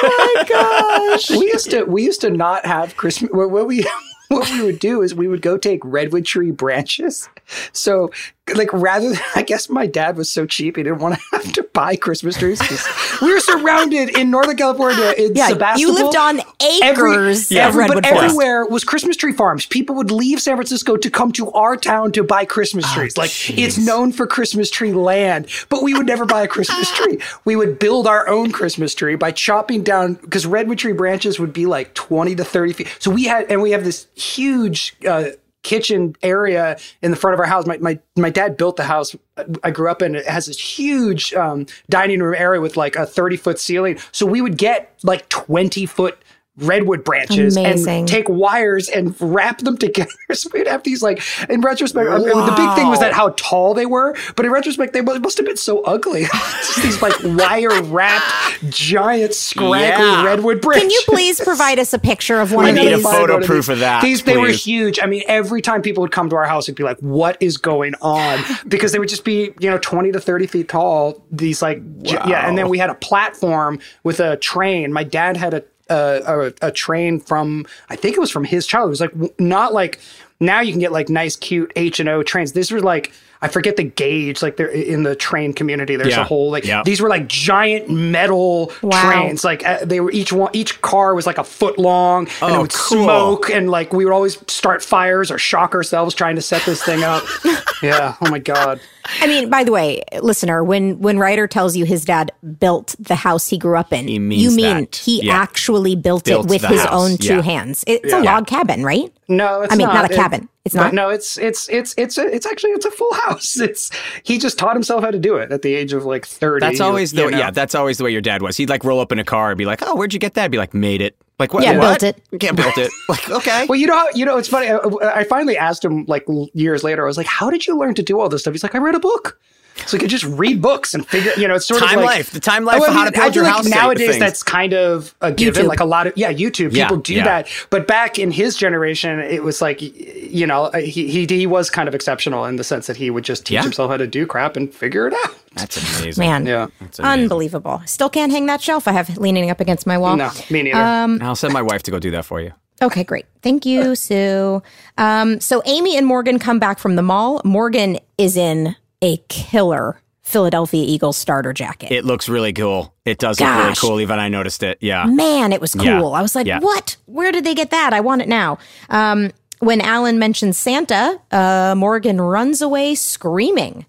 Oh my gosh! We used to we used to not have Christmas. What what we (laughs) what we would do is we would go take redwood tree branches. So like rather than (laughs) I guess my dad was so cheap he didn't want to (laughs) have to buy Christmas trees. (laughs) We were surrounded in Northern California in yeah, Sebastopol. you lived on acres Yeah. Every- but forest. everywhere was Christmas tree farms. People would leave San Francisco to come to our town to buy Christmas Oh, trees. like it's known for Christmas tree land, but we would never buy a Christmas tree. We would build our own Christmas tree by chopping down because redwood tree branches would be like twenty to thirty feet. So we had, and we have this huge. Uh, kitchen area in the front of our house my, my my dad built the house i grew up in it has this huge um, dining room area with like a 30 foot ceiling so we would get like 20 foot redwood branches Amazing. and take wires and wrap them (laughs) together. So we'd have these like, in retrospect, I mean, the big thing was that how tall they were, but in retrospect, they must must have been so ugly. (laughs) Just these like wire wrapped, giant, scraggly Yeah. redwood branches. Can you please provide us a picture of one I of need a photo proof these. of that, These they were huge. I mean, every time people would come to our house, it'd be like, "What is going on?" (gasps) Because they would just be, you know, twenty to thirty feet tall. These like, j- yeah. And then we had a platform with a train. My dad had a a, a, a train from I think it was from his childhood. It was like not like now you can get like nice, cute H and O trains. These were like. I forget the gauge. Like they're in the train community. There's Yeah. a whole like Yeah. these were like giant metal Wow. trains. Like uh, they were each one each car was like a foot long and it Oh, would cool. smoke and like we would always start fires or shock ourselves trying to set this thing up. (laughs) yeah. Oh my god. I mean, by the way, listener, when when Rider tells you his dad built the house he grew up in, He means you mean that. he Yeah. actually built, Built it with his house. own two Yeah. hands. It's Yeah. a log cabin, right? No, it's I mean, not a It- cabin. It's not? No, it's it's it's it's a, it's actually it's a full (laughs) house. It's he just taught himself how to do it at the age of like thirty. That's always the you know. yeah. That's always the way your dad was. He'd like roll up in a car and be like, "Oh, where'd you get that?" Be like, "Made it." Like what? Yeah, what? built it. Yeah, built it. (laughs) Like okay. Well, you know, how- you know, it's funny. I, I finally asked him like years later. I was like, "How did you learn to do all this stuff?" He's like, "I read a book." So you could just read books and figure, you know, it's sort Time of like life, the time life Oh, of I how to I build feel your like house. Nowadays, things. that's kind of a given. YouTube. Like a lot of yeah, YouTube Yeah, people do yeah. that. But back in his generation, it was like you know he he he was kind of exceptional in the sense that he would just teach Yeah. himself how to do crap and figure it out. That's amazing. Man, Yeah. Amazing. unbelievable. Still can't hang that shelf I have leaning up against my wall. No, me neither. Um, I'll send my wife to go do that for you. Okay, great. Thank you, Sue. Um, so Amy and Morgan come back from the mall. Morgan is in a killer Philadelphia Eagles starter jacket. It looks really cool. It does look really cool. Even I noticed it. Yeah. Man, it was cool. Yeah. I was like, Yeah. what? Where did they get that? I want it now. Um, when Alan mentions Santa, uh, Morgan runs away screaming.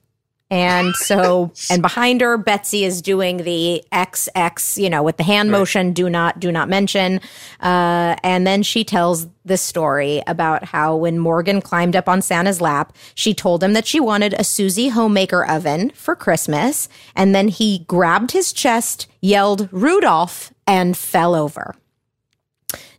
And so, (laughs) and behind her, Betsy is doing the XX, you know, with the hand motion, do not, do not mention. Uh, and then she tells this story about how when Morgan climbed up on Santa's lap, she told him that she wanted a Suzy homemaker oven for Christmas. And then he grabbed his chest, yelled Rudolph, and fell over.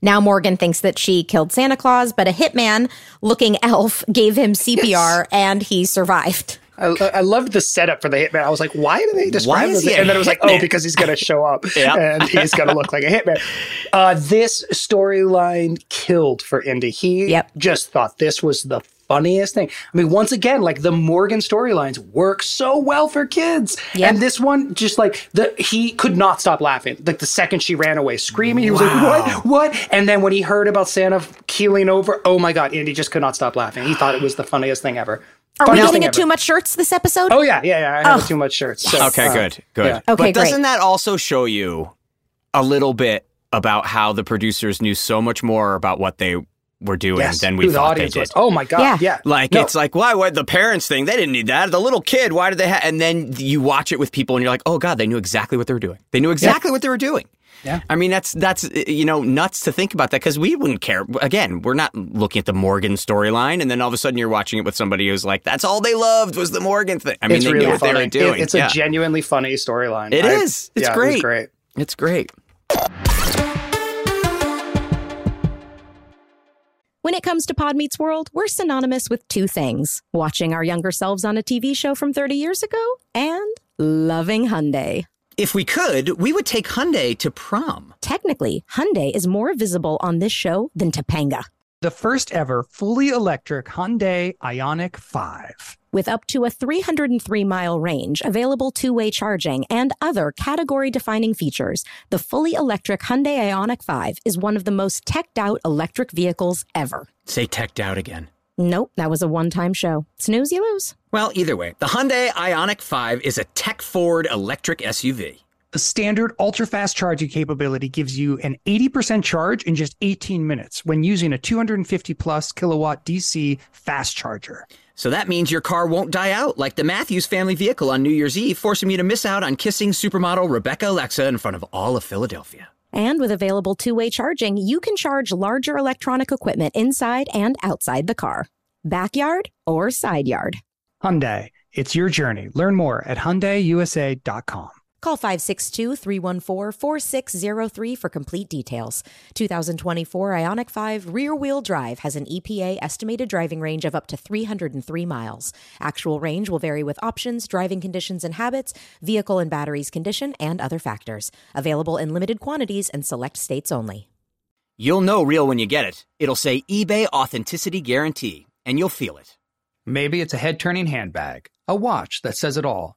Now Morgan thinks that she killed Santa Claus, but a hitman looking (laughs) elf gave him CPR and he survived. I, I loved the setup for the hitman. I was like, why do they describe is this? he And then it was like, oh, because he's going to show up (laughs) Yeah. and he's going to look like a hitman. Uh, this storyline killed for Indy. He Yep. just thought this was the funniest thing. I mean, once again, like the Morgan storylines work so well for kids. Yep. And this one, just like the he could not stop laughing. Like the second she ran away screaming, he was like, what? What? And then when he heard about Santa keeling over, oh my God, Indy just could not stop laughing. He thought it was the funniest thing ever. Are we getting thing a too much shirts this episode? Oh yeah, yeah, yeah. I have too much shirts. So, Okay, uh, good, good. yeah. Okay, but doesn't great. that also show you a little bit about how the producers knew so much more about what they were doing Yes, than we who the thought they audience did? was. Oh my god, Yeah. yeah. Like No. it's like why? What the parents thing? They didn't need that. The little kid, why did they have? And then you watch it with people, and you're like, oh god, they knew exactly what they were doing. They knew exactly what they were doing. Yeah. I mean that's that's you know nuts to think about that because we wouldn't care. Again, we're not looking at the Morgan storyline, and then all of a sudden you're watching it with somebody who's like, that's all they loved was the Morgan thing. I mean, it's they really knew what funny. they were doing. It- it's Yeah. a genuinely funny storyline. It I- is. It's yeah, great. It great. It's great. When it comes to Pod Meets World, we're synonymous with two things watching our younger selves on a TV show from 30 years ago and loving Hyundai. If we could, we would take Hyundai to prom. Technically, Hyundai is more visible on this show than Topanga. The first ever fully electric Hyundai Ioniq 5. With up to a 303 mile range, available two way charging, and other category defining features, the fully electric Hyundai Ioniq 5 is one of the most teched out electric vehicles ever. Say teched out again. Nope, that was a one time show. Snooze, you lose. Well, either way, the Hyundai Ioniq 5 is a tech forward electric SUV. The standard ultra fast charging capability gives you an 80% charge in just 18 minutes when using a 250 plus kilowatt DC fast charger. So that means your car won't die out like the Matthews family vehicle on New Year's Eve, forcing you to miss out on kissing supermodel Rebecca Alexa in front of all of Philadelphia. And with available two way charging, you can charge larger electronic equipment inside and outside the car, backyard or side yard. Hyundai, it's your journey. Learn more at HyundaiUSA.com. Call 562 314 4603 for complete details. 2024 Ioniq 5 rear wheel drive has an EPA estimated driving range of up to 303 miles. Actual range will vary with options, driving conditions and habits, vehicle and batteries condition, and other factors. Available in limited quantities and select states only. You'll know real when you get it. It'll say eBay Authenticity Guarantee, and you'll feel it. Maybe it's a head turning handbag, a watch that says it all,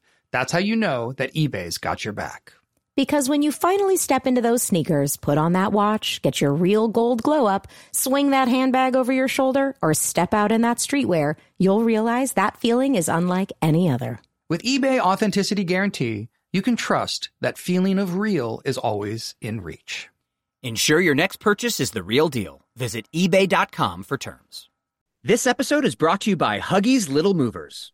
That's how you know that eBay's got your back. Because when you finally step into those sneakers, put on that watch, get your real gold glow up, swing that handbag over your shoulder, or step out in that streetwear, you'll realize that feeling is unlike any other. With eBay Authenticity Guarantee, you can trust that feeling of real is always in reach. Ensure your next purchase is the real deal. Visit eBay.com for terms. This episode is brought to you by Huggies Little Movers.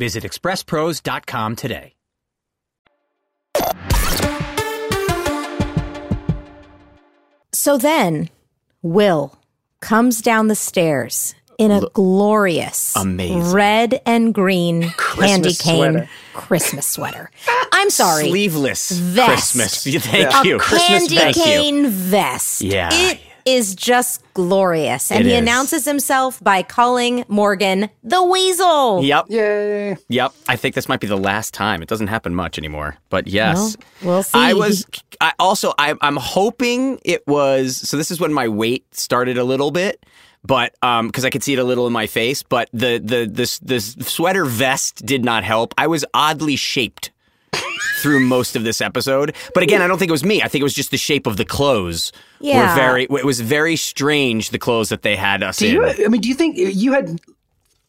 Visit expresspros.com today. So then, Will comes down the stairs in a glorious, Amazing. red and green (laughs) candy cane sweater. Christmas sweater. I'm sorry. Sleeveless Vest. Christmas. (laughs) Thank a you. candy Thank you. cane vest. Yeah. It is just glorious. And It he is. announces himself by calling Morgan the Weasel. Yep. Yay. Yep. I think this might be the last time. It doesn't happen much anymore. But yes. Well, we'll see. I was (laughs) I also I I'm hoping it was so this is when my weight started a little bit. But um because I could see it a little in my face, but the the this this sweater vest did not help. I was oddly shaped through most of this episode. But again, I don't think it was me. I think it was just the shape of the clothes. Yeah. Were very it was very strange the clothes that they had us Do in. you? I mean, do you think you had?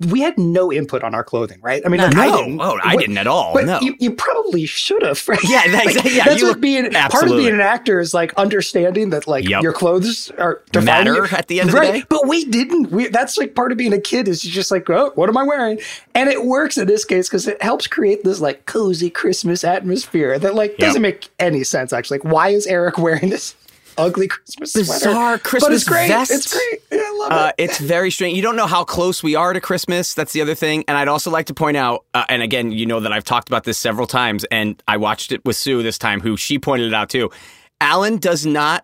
We had no input on our clothing, right? I mean, like, I No. didn't. Oh, I didn't at all. But No. you, you probably should have. (laughs) Right? Yeah, that- Like, yeah, That's you what look- being part of being an actor is like understanding that like Yep. your clothes are Matter you. at the end of the right. day. But we didn't. We, that's like part of being a kid is just like, oh, what am I wearing? And it works in this case because it helps create this like cozy Christmas atmosphere that like Yep. doesn't make any sense actually. Like, why is Eric (laughs) wearing this? Ugly Christmas sweater. Bizarre but Christmas it's great. vest. It's great. Yeah, I love Uh, it. it's very strange. You don't know how close we are to Christmas. That's the other thing. And I'd also like to point out, uh, and again, you know that I've talked about this several times, and I watched it with Sue this time, who she pointed it out too. Alan does not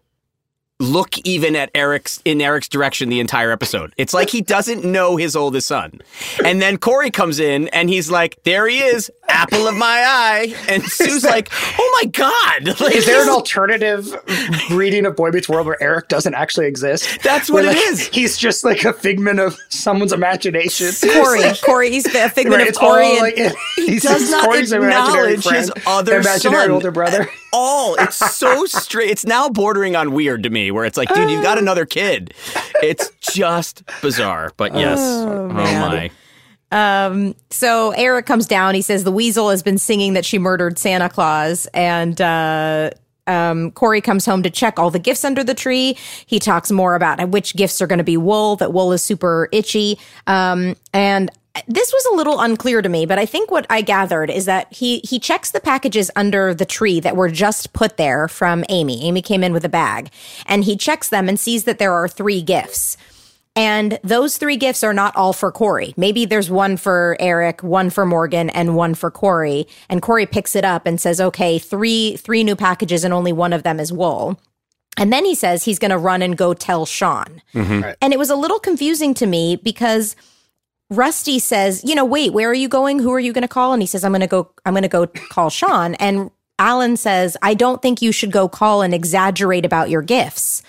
look even at Eric's in Eric's direction the entire episode. It's like he doesn't know his oldest son. And then Cory comes in and he's like, "There he is, apple of my eye." And (laughs) Sue's like, "Oh my god!" Like, (laughs) Is there an (laughs) alternative reading of Boy Meets World where Eric doesn't actually exist? That's Where, what it like, is. He's just like a figment of someone's imagination. Cory. Cory's a figment Right, of it's Cory. all and- like he's does not Cory's acknowledge friend, his other imaginary son. older brother. all. It's so straight. It's now bordering on weird to me, where it's like, dude, you've got (sighs) another kid. It's just bizarre. But yes, oh, oh my. Um, so Eric comes down. He says the weasel has been singing that she murdered Santa Claus, and uh, um, Cory comes home to check all the gifts under the tree. He talks more about which gifts are going to be wool. That wool is super itchy, um, and this was a little unclear to me. But I think what I gathered is that he he checks the packages under the tree that were just put there from Amy. Amy came in with a bag, and he checks them and sees that there are three gifts. And those three gifts are not all for Cory. Maybe there's one for Eric, one for Morgan, and one for Cory. And Cory picks it up and says, okay, three, three new packages and only one of them is wool. And then he says he's going to run and go tell Shawn. Mm-hmm. And it was a little confusing to me because Rusty says, you know, wait, where are you going? Who are you going to call? And he says, I'm going to go, I'm going to go call Shawn. And Alan says, I don't think you should go call and exaggerate about your gifts.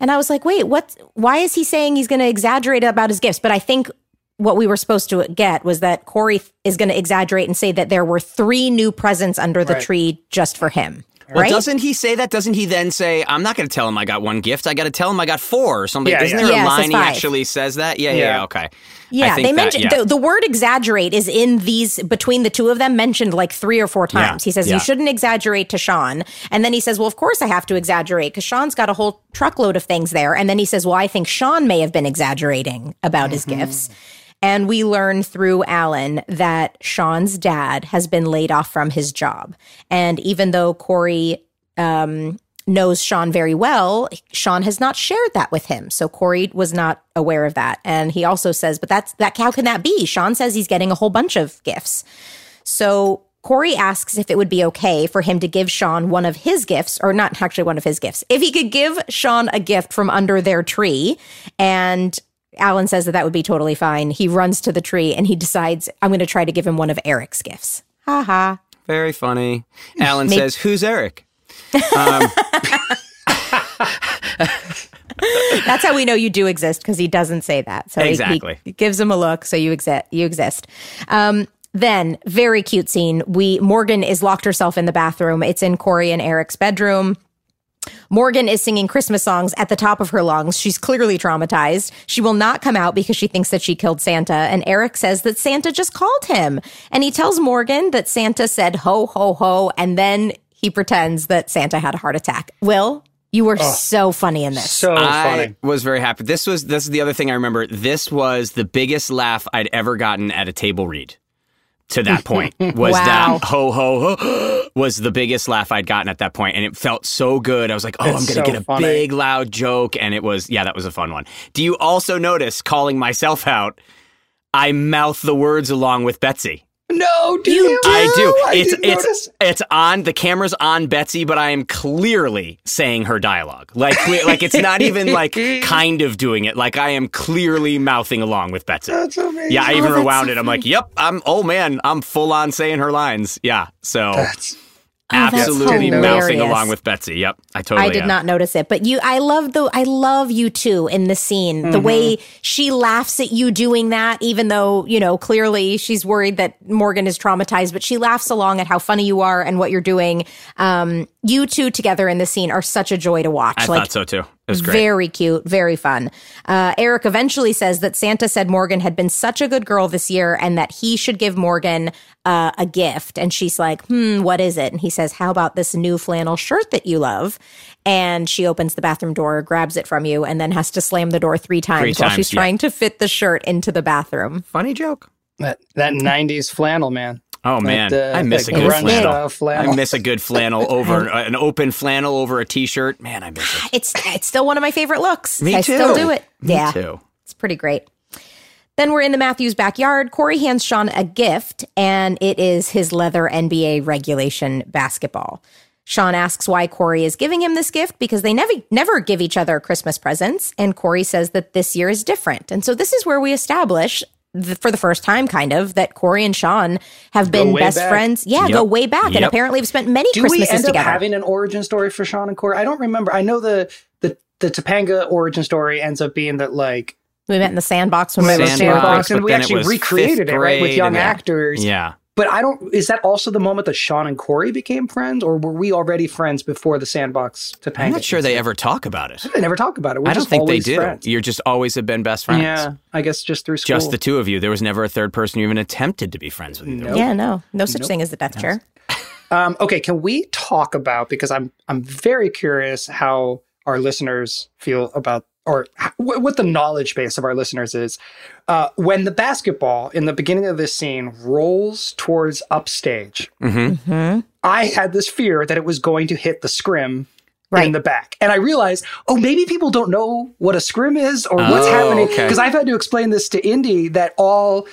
And I was like, wait, what? Why is he saying he's going to exaggerate about his gifts? But I think what we were supposed to get was that Cory is going to exaggerate and say that there were three new presents under the Right. tree just for him. Well, right? doesn't he say that? Doesn't he then say, "I'm not going to tell him I got one gift. I got to tell him I got four or something"? Yeah, Isn't yeah. there Yeah, a line he actually says that? Yeah, yeah, Yeah. yeah, okay. Yeah, they that- mentioned yeah. the, the word exaggerate is in these between the two of them mentioned like three or four times. Yeah, He says yeah. you shouldn't exaggerate to Shawn, and then he says, "Well, of course I have to exaggerate because Shawn's got a whole truckload of things there." And then he says, "Well, I think Shawn may have been exaggerating about his mm-hmm. gifts." And we learn through Alan that Shawn's dad has been laid off from his job, and even though Cory um, knows Shawn very well, Shawn has not shared that with him. So Cory was not aware of that. And he also says, but that's that how can that be? Shawn says he's getting a whole bunch of gifts. So Cory asks if it would be okay for him to give Shawn one of his gifts, or not actually one of his gifts, if he could give Shawn a gift from under their tree. And Alan says that that would be totally fine. He runs to the tree and he decides, I'm going to try to give him one of Eric's gifts. Ha ha. Very funny. (laughs) Alan Maybe- says, "Who's Eric?" (laughs) That's how we know you do exist because he doesn't say that. So he- Exactly. he, gives him a look, so you exist. You exist. Um, then, very cute scene. We Morgan is locked herself in the bathroom. It's in Cory and Eric's bedroom. Morgan is singing Christmas songs at the top of her lungs. She's clearly traumatized. She will not come out because she thinks that she killed Santa. And Eric says that Santa just called him. And he tells Morgan that Santa said ho, ho, ho. And then he pretends that Santa had a heart attack. Will, you were so funny in this. So I funny. was very happy. This was this is the other thing I remember. This was the biggest laugh I'd ever gotten at a table read. To that point (laughs) was Wow. that ho ho ho (gasps) was the biggest laugh I'd gotten at that point, and it felt so good. I was like, oh, It's I'm gonna so get a funny. big loud joke, and it was yeah, that was a fun one. Do you also notice calling myself out? I mouth the words along with Betsy. No, do You you? do? I do. I it's it's notice. it's on the camera's on Betsy, but I am clearly saying her dialogue. Like cle- like it's not even like (laughs) kind of doing it. Like I am clearly mouthing along with Betsy. That's amazing. Yeah, I Oh, even that's rewound so it. I'm like, yep, I'm oh man, I'm full on saying her lines. Yeah. So That's Oh, absolutely mouthing hilarious. along with Betsy. Yep. I totally I did am. not notice it, but you, I love the, I love you too in the scene. The way she laughs at you doing that, even though, you know, clearly she's worried that Morgan is traumatized, but she laughs along at how funny you are and what you're doing. Um, you two together in the scene are such a joy to watch. I like, thought so too. It was great. very cute, very fun. Uh, Eric eventually says that Santa said Morgan had been such a good girl this year and that he should give Morgan uh, a gift. And she's like, hmm, what is it? And he says, how about this new flannel shirt that you love? And she opens the bathroom door, grabs it from you, and then has to slam the door three times, Three while times, she's yeah. trying to fit the shirt into the bathroom. Funny joke. that that '90s flannel, man. Oh man, That, uh, I miss a good flannel. flannel. I miss (laughs) a good flannel over an open flannel over a t-shirt. Man, I miss it. (sighs) It's it's still one of my favorite looks. Me I still too. do it. Me yeah. too. It's pretty great. Then we're in the Matthews backyard. Cory hands Shawn a gift, and it is his leather NBA regulation basketball. Shawn asks why Cory is giving him this gift because they never never give each other Christmas presents, and Cory says that this year is different. And so this is where we establish th- for the first time, kind of, that Cory and Shawn have been best back. friends. Yeah, Yep. go way back, and Yep. apparently have spent many Do we Christmases end up together. having an origin story for Shawn and Cory? I don't remember. I know the the the Topanga origin story ends up being that like we met in the sandbox when we were Sandbox, sandbox. and we actually recreated it right with young and- actors. Yeah. But I don't. Is that also the moment that Shawn and Cory became friends, or were we already friends before the Sandbox Topanga? I'm not sure they ever talk about it. They never talk about it. We're I don't just think they always do. Friends. You're just always have been best friends. Yeah, I guess just through school. Just the two of you. There was never a third person who even attempted to be friends with you. Nope. Yeah, no, no such thing as the death chair. (laughs) Um, okay, can we talk about because I'm I'm very curious how our listeners feel about or h- wh- what the knowledge base of our listeners is uh, when the basketball in the beginning of this scene rolls towards upstage. Mm-hmm. I had this fear that it was going to hit the scrim right. in the back. And I realized, oh, maybe people don't know what a scrim is or what's Oh, happening. okay. Because I've had to explain this to Indy that all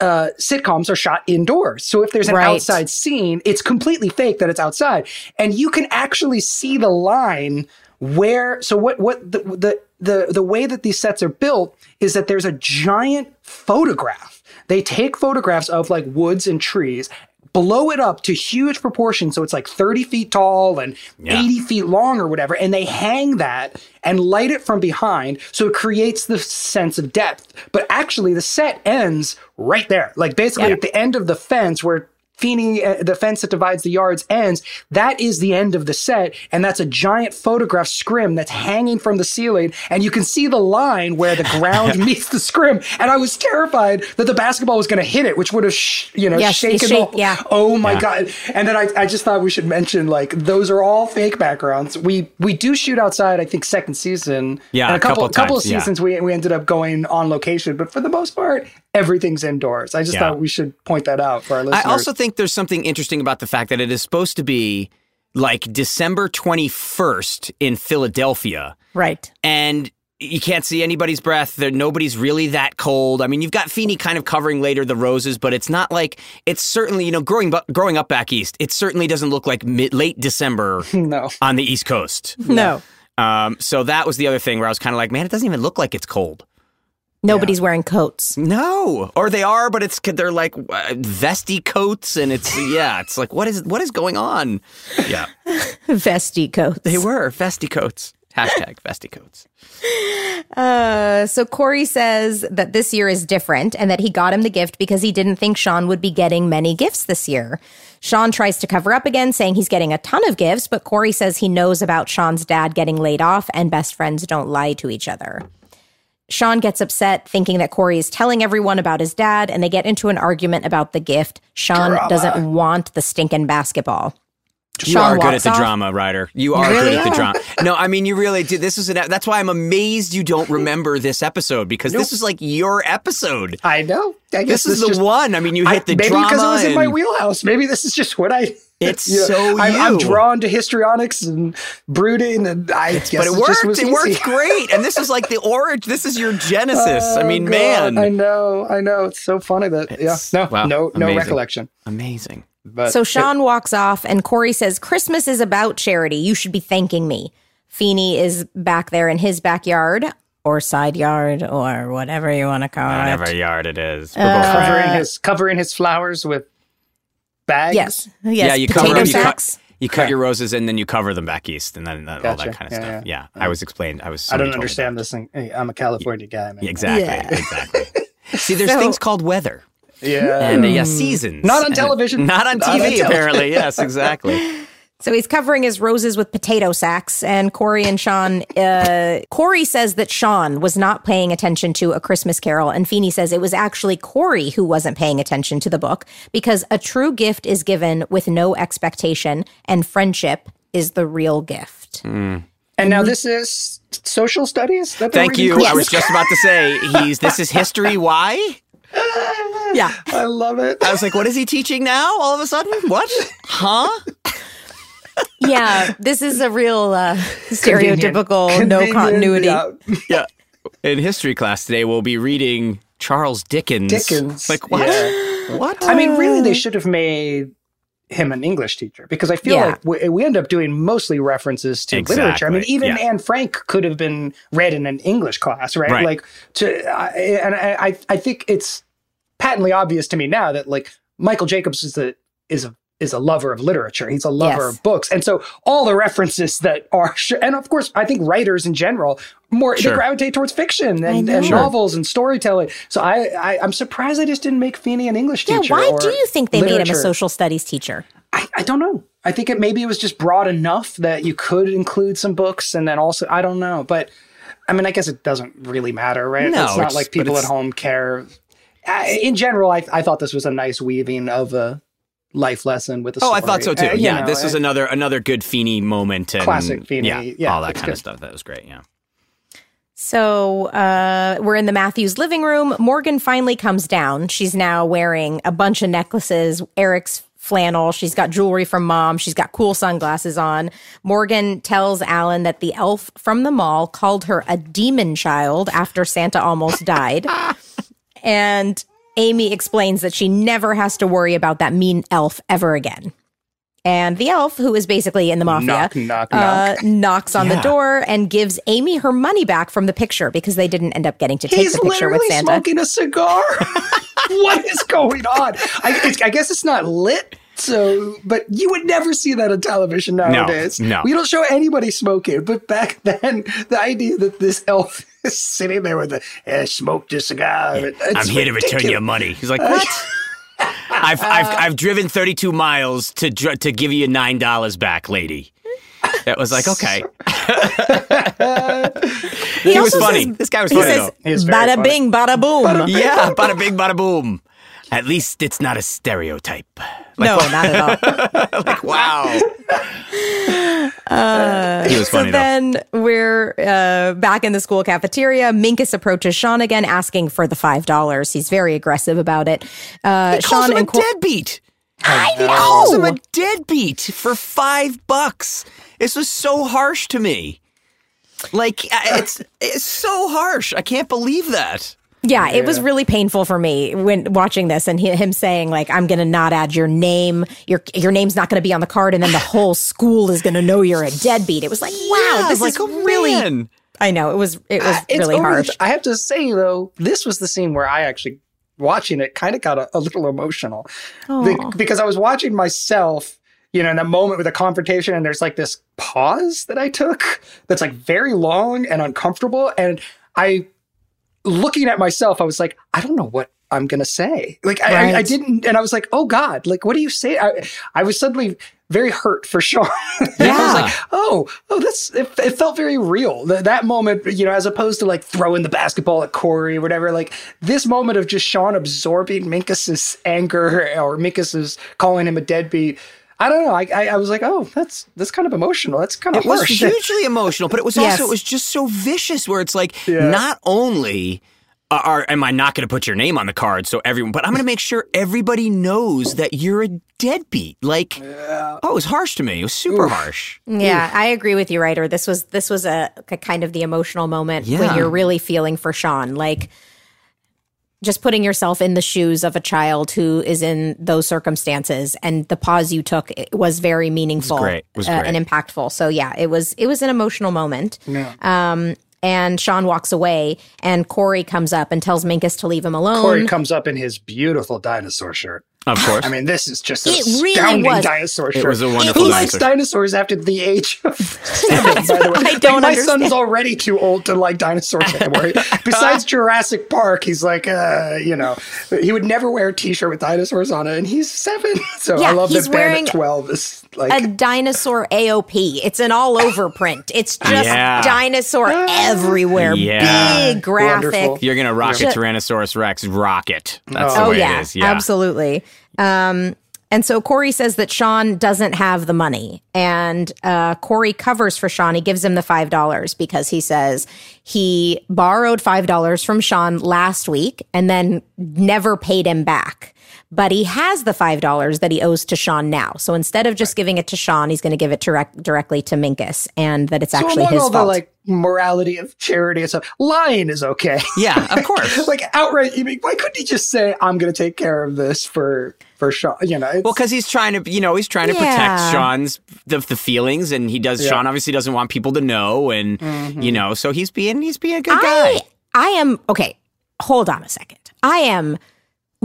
uh, sitcoms are shot indoors. So if there's an Right. outside scene, it's completely fake that it's outside. And you can actually see the line where so what what the the the, the way that these sets are built is that there's a giant photograph. They take photographs of like woods and trees blow it up to huge proportions so it's like 30 feet tall and Yeah. 80 feet long or whatever and they hang that and light it from behind so it creates the sense of depth but actually the set ends right there like basically Yeah. at the end of the fence where Feeny, uh, the fence that divides the yards ends, that is the end of the set. And that's a giant photograph scrim that's hanging from the ceiling. And you can see the line where the ground (laughs) meets the scrim. And I was terrified that the basketball was going to hit it, which would have, sh- you know, Yes, shaken. shake- the- yeah. Oh my Yeah. God. And then I, I just thought we should mention like those are all fake backgrounds. We we do shoot outside, I think, second season. Yeah, And a a couple, couple couple of times, yeah. seasons we, we ended up going on location. But for the most part, everything's indoors. I just Yeah. thought we should point that out for our listeners. I also think there's something interesting about the fact that it is supposed to be like December 21st in Philadelphia. Right. and you can't see anybody's breath. There, nobody's really that cold. I mean, you've got Feeny kind of covering later the roses, but it's not like it's certainly you know growing bu- growing up back east. It certainly doesn't look like mid, late December (laughs) no. on the East Coast. No. Um, so that was the other thing where I was kind of like, man, it doesn't even look like it's cold. Nobody's wearing coats. No, or they are, but it's they're like uh, vesty coats, and it's yeah, it's like what is what is going on? Yeah, (laughs) Vesty coats. they were vesty coats. Hashtag vesty coats. Uh, so Cory says that this year is different and that he got him the gift because he didn't think Shawn would be getting many gifts this year. Shawn tries to cover up again, saying he's getting a ton of gifts, but Cory says he knows about Shawn's dad getting laid off and best friends don't lie to each other. Shawn gets upset, thinking that Cory is telling everyone about his dad, and they get into an argument about the gift. Shawn doesn't want the stinking basketball. You Shawn are good at the off. drama, Rider. You are really good at the drama. No, I mean you really do. This is an. That's why I'm amazed you don't remember this episode because this is like your episode. I know. I guess This is the just, one. I mean, you I- hit the maybe drama. because it was in my wheelhouse. Maybe this is just what I. It's you know, so I'm, I'm drawn to histrionics and brooding, and I guess But it just worked. was It easy. worked great. And this is like the origin. This is your genesis. I (laughs) Oh, mean, God, man, I know, I know. It's so funny that It's- yeah, no, wow, no, no amazing. recollection. amazing. But So Shawn walks off, and Cory says, Christmas is about charity. You should be thanking me. Feeny is back there in his backyard or side yard or whatever you want to call Whatever it. Whatever yard it is. Uh, covering his covering his flowers with bags. Yes. Yes. yeah, you Potato cover you cut, sacks. you cut your roses and then you cover them back east, and then that, all that kind of Yeah, stuff. yeah. Yeah, I was explained. I was. I don't somebody told me understand this thing. Hey, I'm a California guy, man. Exactly. Yeah. Exactly. (laughs) See, there's So- things called weather. Yeah. and uh, yeah, seasons. Not on And- television. Not on (laughs) Not on TV, apparently. Yes, exactly. (laughs) So he's covering his roses with potato sacks, and Cory and Shawn. Uh, Cory says that Shawn was not paying attention to A Christmas Carol, and Feeny says it was actually Cory who wasn't paying attention to the book because a true gift is given with no expectation, and friendship is the real gift. And now this is social studies. That Thank reading? you. I was just about to say he's. This is history. Why? (laughs) Yeah. I love it. I was like, what is he teaching now? All of a sudden, what? Huh? Yeah, this is a real uh, stereotypical, Convenient. no continuity. Yeah. Yeah. In history class today, we'll be reading Charles Dickens. Dickens. Like what? Yeah. What? I mean, really, they should have made him an English teacher because I feel Yeah. like we, we end up doing mostly references to literature. I mean, even yeah. Anne Frank could have been read in an English class, right? Right. Like, to I and I, I- I think it's patently obvious to me now that like Michael Jacobs is a is a is a lover of literature. He's a lover Yes. of books, and so all the references that are, (laughs) and of course, I think writers in general more Sure. they gravitate towards fiction and, and Sure. novels and storytelling. So I, I I'm surprised they just didn't make Feeny an English teacher. Yeah, why or do you think they made him a social studies teacher? I, I don't know. I think it maybe it was just broad enough that you could include some books, and then also I don't know, but I mean, I guess it doesn't really matter, right? No, it's not it's- like people at home care. I, in general, I, I thought this was a nice weaving of a life lesson with a Oh, story. I thought so too. Uh, yeah, know, this was uh, another another good Feeny moment. And, Classic Feeny, Yeah, yeah, all that it's kind of stuff. That was great. Yeah. So uh, we're in the Matthews living room. Morgan finally comes down. She's now wearing a bunch of necklaces, Eric's flannel. She's got jewelry from mom. She's got cool sunglasses on. Morgan tells Alan that the elf from the mall called her a demon child after Santa almost died. (laughs) and Amy explains that she never has to worry about that mean elf ever again. And the elf, who is basically in the mafia, Knock, knock, uh, knock. knocks on the door and gives Amy her money back from the picture because they didn't end up getting to take He's the picture with literally Santa. smoking a cigar. (laughs) what is going on? I, it's, I guess it's not lit. So, but you would never see that on television nowadays. no. We don't show anybody smoking. But back (laughs) then, the idea that this elf is sitting there with a eh, smoked a cigar. it's I'm here to return your money. He's like, what? (laughs) I've, I've I've driven 32 miles to dr- to give you nine dollars back, lady. That was like okay. (laughs) He, He was funny. says- This guy was he funny says, though. He bada funny. bing, bada boom. Yeah, bada bing, bada boom. At least it's not a stereotype. no, not at all. (laughs) Like wow. (laughs) he was So funny though. then we're uh, back in the school cafeteria. Minkus approaches Shawn again, asking for the five dollars. He's very aggressive about it. Uh, Shawn him and Cor- deadbeat. I know. He calls him a deadbeat for five bucks. This was so harsh to me. Like it's it's so harsh. I can't believe that. Yeah, it was really painful for me when watching this and he, him saying like, "I'm going to not add your name. Your your name's not going to be on the card, and then the whole school is going to know you're a deadbeat." It was like, wow, Yeah, this like, is oh, really. man. I know it was it was It's really the harsh. I have to say though, this was the scene where I actually watching it kind of got a, a little emotional Aw. because I was watching myself. You know, in that moment with a confrontation, and there's like this pause that I took that's like very long and uncomfortable. And I, looking at myself, I was like, I don't know what I'm gonna say. Like I, I, I didn't, and I was like, oh God, like what do you say? I, I was suddenly very hurt for Shawn. (laughs) I was like, oh, oh, that's it, it felt very real. Th- that moment, you know, as opposed to like throwing the basketball at Cory or whatever, like this moment of just Shawn absorbing Minkus's anger or Minkus's calling him a deadbeat. I don't know. I, I, I was like, oh, that's that's kind of emotional. That's kind of It was hugely emotional, but it was Yes. also it was just so vicious. Where it's like, Yeah. not only are am I not going to put your name on the card so everyone, but I'm going to make sure everybody knows that you're a deadbeat. Like, oh, it was harsh to me. It was super harsh. Yeah, I agree with you, Rider. This was this was a, a kind of the emotional moment when you're really feeling for Shawn, like just putting yourself in the shoes of a child who is in those circumstances, and the pause you took it was very meaningful, great. It was uh, great. and impactful. So yeah, it was it was an emotional moment. Um, and Shawn walks away, and Cory comes up and tells Minkus to leave him alone. Cory comes up in his beautiful dinosaur shirt. Of course. I mean, this is just an It really astounding was. dinosaur shirt. It was a wonderful Who likes dinosaurs after the age of (laughs) seven, by the way? I don't like, my understand. son's already too old to like dinosaurs anymore. (laughs) Besides Jurassic Park, he's like, uh, you know, he would never wear a t-shirt with dinosaurs on it, and he's seven. So Yeah, I love he's that Ben wearing at 12 is like... a dinosaur AOP. It's an all over print. It's (laughs) just Yeah. dinosaur everywhere. Yeah. Big graphic. Wonderful. You're gonna rock Yeah. a Tyrannosaurus Rex rocket. That's Oh, the Oh way yeah, it is. Yeah. absolutely. Um, and so Cory says that Shawn doesn't have the money, and uh, Cory covers for Shawn. He gives him the five dollars because he says he borrowed five dollars from Shawn last week and then never paid him back. But he has the five dollars that he owes to Shawn now. So instead of just giving it to Shawn, he's going to give it direct, directly to Minkus, and that it's so actually among his all fault. the like morality of charity and stuff, lying is okay. Yeah, of (laughs) course. like outright, you mean, why couldn't he just say, "I'm going to take care of this for for Shawn"? You know, it's, Well, because he's trying to, you know, he's trying to Yeah. protect Shawn's the, the feelings, and he does. Yeah. Shawn obviously doesn't want people to know, and Mm-hmm. you know, so he's being he's being a good guy. I, I am okay. Hold on a second. I am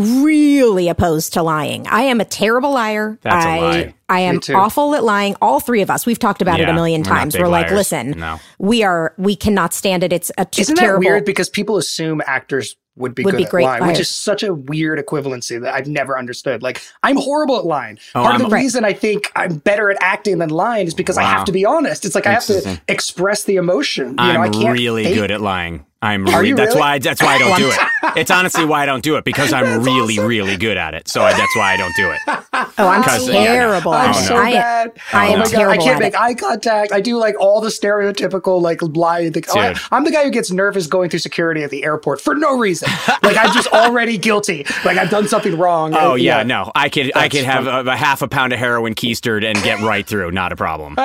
really opposed to lying. I am a terrible liar. That's a I, lie. I am awful at lying. All three of us. We've talked about it a million we're times. We're like, liars. listen, No. we are. We cannot stand it. It's a t- Isn't terrible. that weird? Because people assume actors would be Would good be at great lying, which is such a weird equivalency that I've never understood. Like, I'm horrible at lying. Oh, Part of I'm- the Right. reason I think I'm better at acting than lying is because I have to be honest. It's like I have to express the emotion. You I'm know, I can't really fake- good at lying. I'm Are re- that's really? why that's why I don't do it. (laughs) It's honestly why I don't do it because I'm (laughs) really really good at it. So I, that's why I don't do it. oh, I'm 'Cause, yeah, terrible. I'm Oh, so no. Bad. I oh am my God, terrible I can't at make it. eye contact. I do like all the stereotypical like lying. Things. Oh, I, I'm the guy who gets nervous going through security at the airport for no reason. (laughs) like I'm just already guilty. Like I've done something wrong. Oh Uh, yeah, no, I could I could have a, a half a pound of heroin keistered and get right through, not a problem.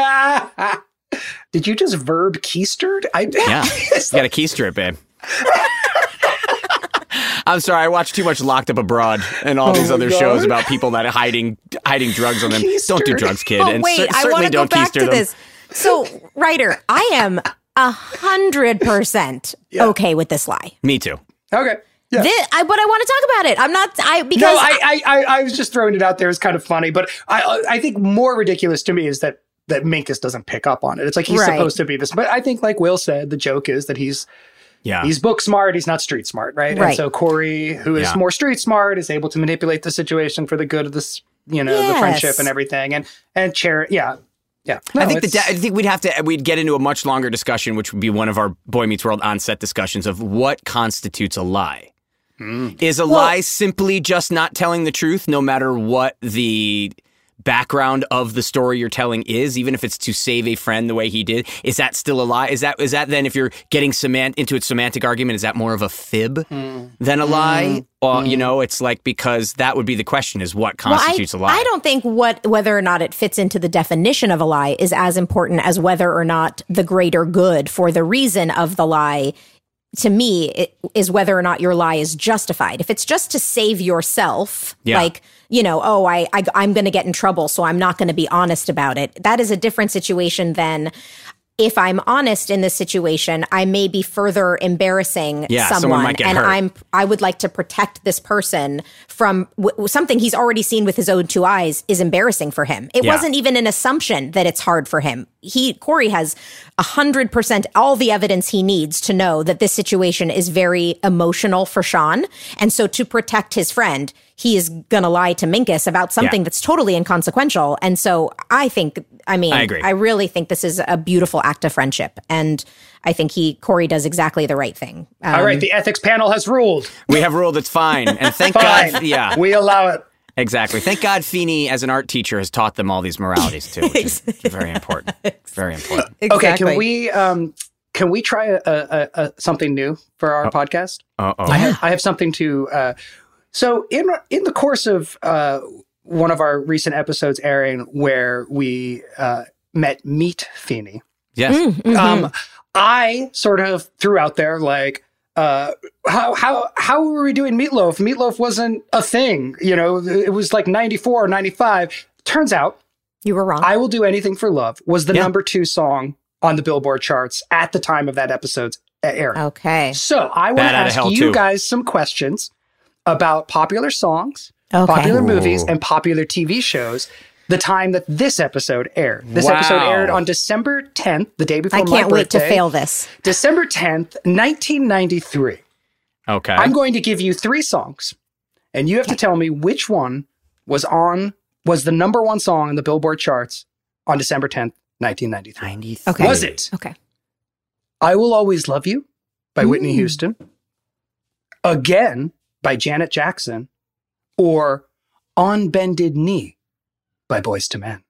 Did you just verb keistered? I (laughs) Yeah, you got a keister it, babe. (laughs) I'm sorry, I watched too much Locked Up Abroad and all oh these other God. shows about people that are hiding hiding drugs on them. Don't do drugs, kid. But and wait, cer- I certainly want to go don't back keister to them. this. So, Rider, I am a hundred percent okay with this lie. Me too. Okay. Yeah. Thi- I, but I want to talk about it. I'm not. I because no, I, I, I, I was just throwing it out there It's kind of funny, but I, I think more ridiculous to me is that that Minkus doesn't pick up on it. It's like he's Right. supposed to be this, but I think, like Will said, the joke is that he's Yeah. He's book smart, he's not street smart, right? And Right. so Cory, who is Yeah. more street smart, is able to manipulate the situation for the good of this, you know, the friendship and everything. And and chair, yeah. Yeah. I think the da- I think we'd have to we'd get into a much longer discussion, which would be one of our Boy Meets World on-set discussions of what constitutes a lie. Hmm. Is a lie simply just not telling the truth, no matter what the background of the story you're telling is, even if it's to save a friend the way he did? Is that still a lie? Is that is that then if you're getting semant into a semantic argument, is that more of a fib mm. than a lie? Mm. Or you mm. know, it's like because that would be the question: is what constitutes well, a I, lie? I don't think what whether or not it fits into the definition of a lie is as important as whether or not the greater good for the reason of the lie to me it, is whether or not your lie is justified. If it's just to save yourself, Yeah. like you know, oh, I, I I'm going to get in trouble, so I'm not going to be honest about it. That is a different situation than. If I'm honest in this situation, I may be further embarrassing Yeah, someone someone, and hurt. I'm I would like to protect this person from w- something he's already seen with his own two eyes is embarrassing for him. It Yeah. wasn't even an assumption that it's hard for him. He Cory has a hundred percent all the evidence he needs to know that this situation is very emotional for Shawn, and so to protect his friend, he is gonna lie to Minkus about something Yeah. that's totally inconsequential. And so I think, I mean, I agree. I really think this is a beautiful act of friendship, and I think he Cory does exactly the right thing. Um, All right, the ethics panel has ruled. we have ruled it's fine, and thank (laughs) Fine. God, yeah, We allow it. Exactly. Thank God Feeny, as an art teacher, has taught them all these moralities too, which is (laughs) very important. Very important. (laughs) Okay, can we um can we try a, a, a something new for our podcast? Uh oh. I have I have something to uh so in in the course of uh one of our recent episodes airing where we uh met Meet Feeny. Yes. Mm-hmm. Um I sort of threw out there like uh how how how were we doing meatloaf? Meatloaf wasn't a thing, you know, it was like 94 or 95. Turns out You were wrong. I Will Do Anything for Love was the Yeah. number two song on the Billboard charts at the time of that episode's airing. okay. So I want to ask you too. guys some questions about popular songs, Okay. popular movies, and popular TV shows. The time that this episode aired. This Wow. episode aired on December 10th, the day before I my can't wait to fail this. December 10th, 1993. Okay. I'm going to give you three songs, and you have to tell me which one was on was the number one song in the Billboard charts on December 10th, 1993. 93. Okay. Was it Okay. I Will Always Love You by Whitney Mm. Houston, Again by Janet Jackson, or On Bended Knee by Boyz II Men?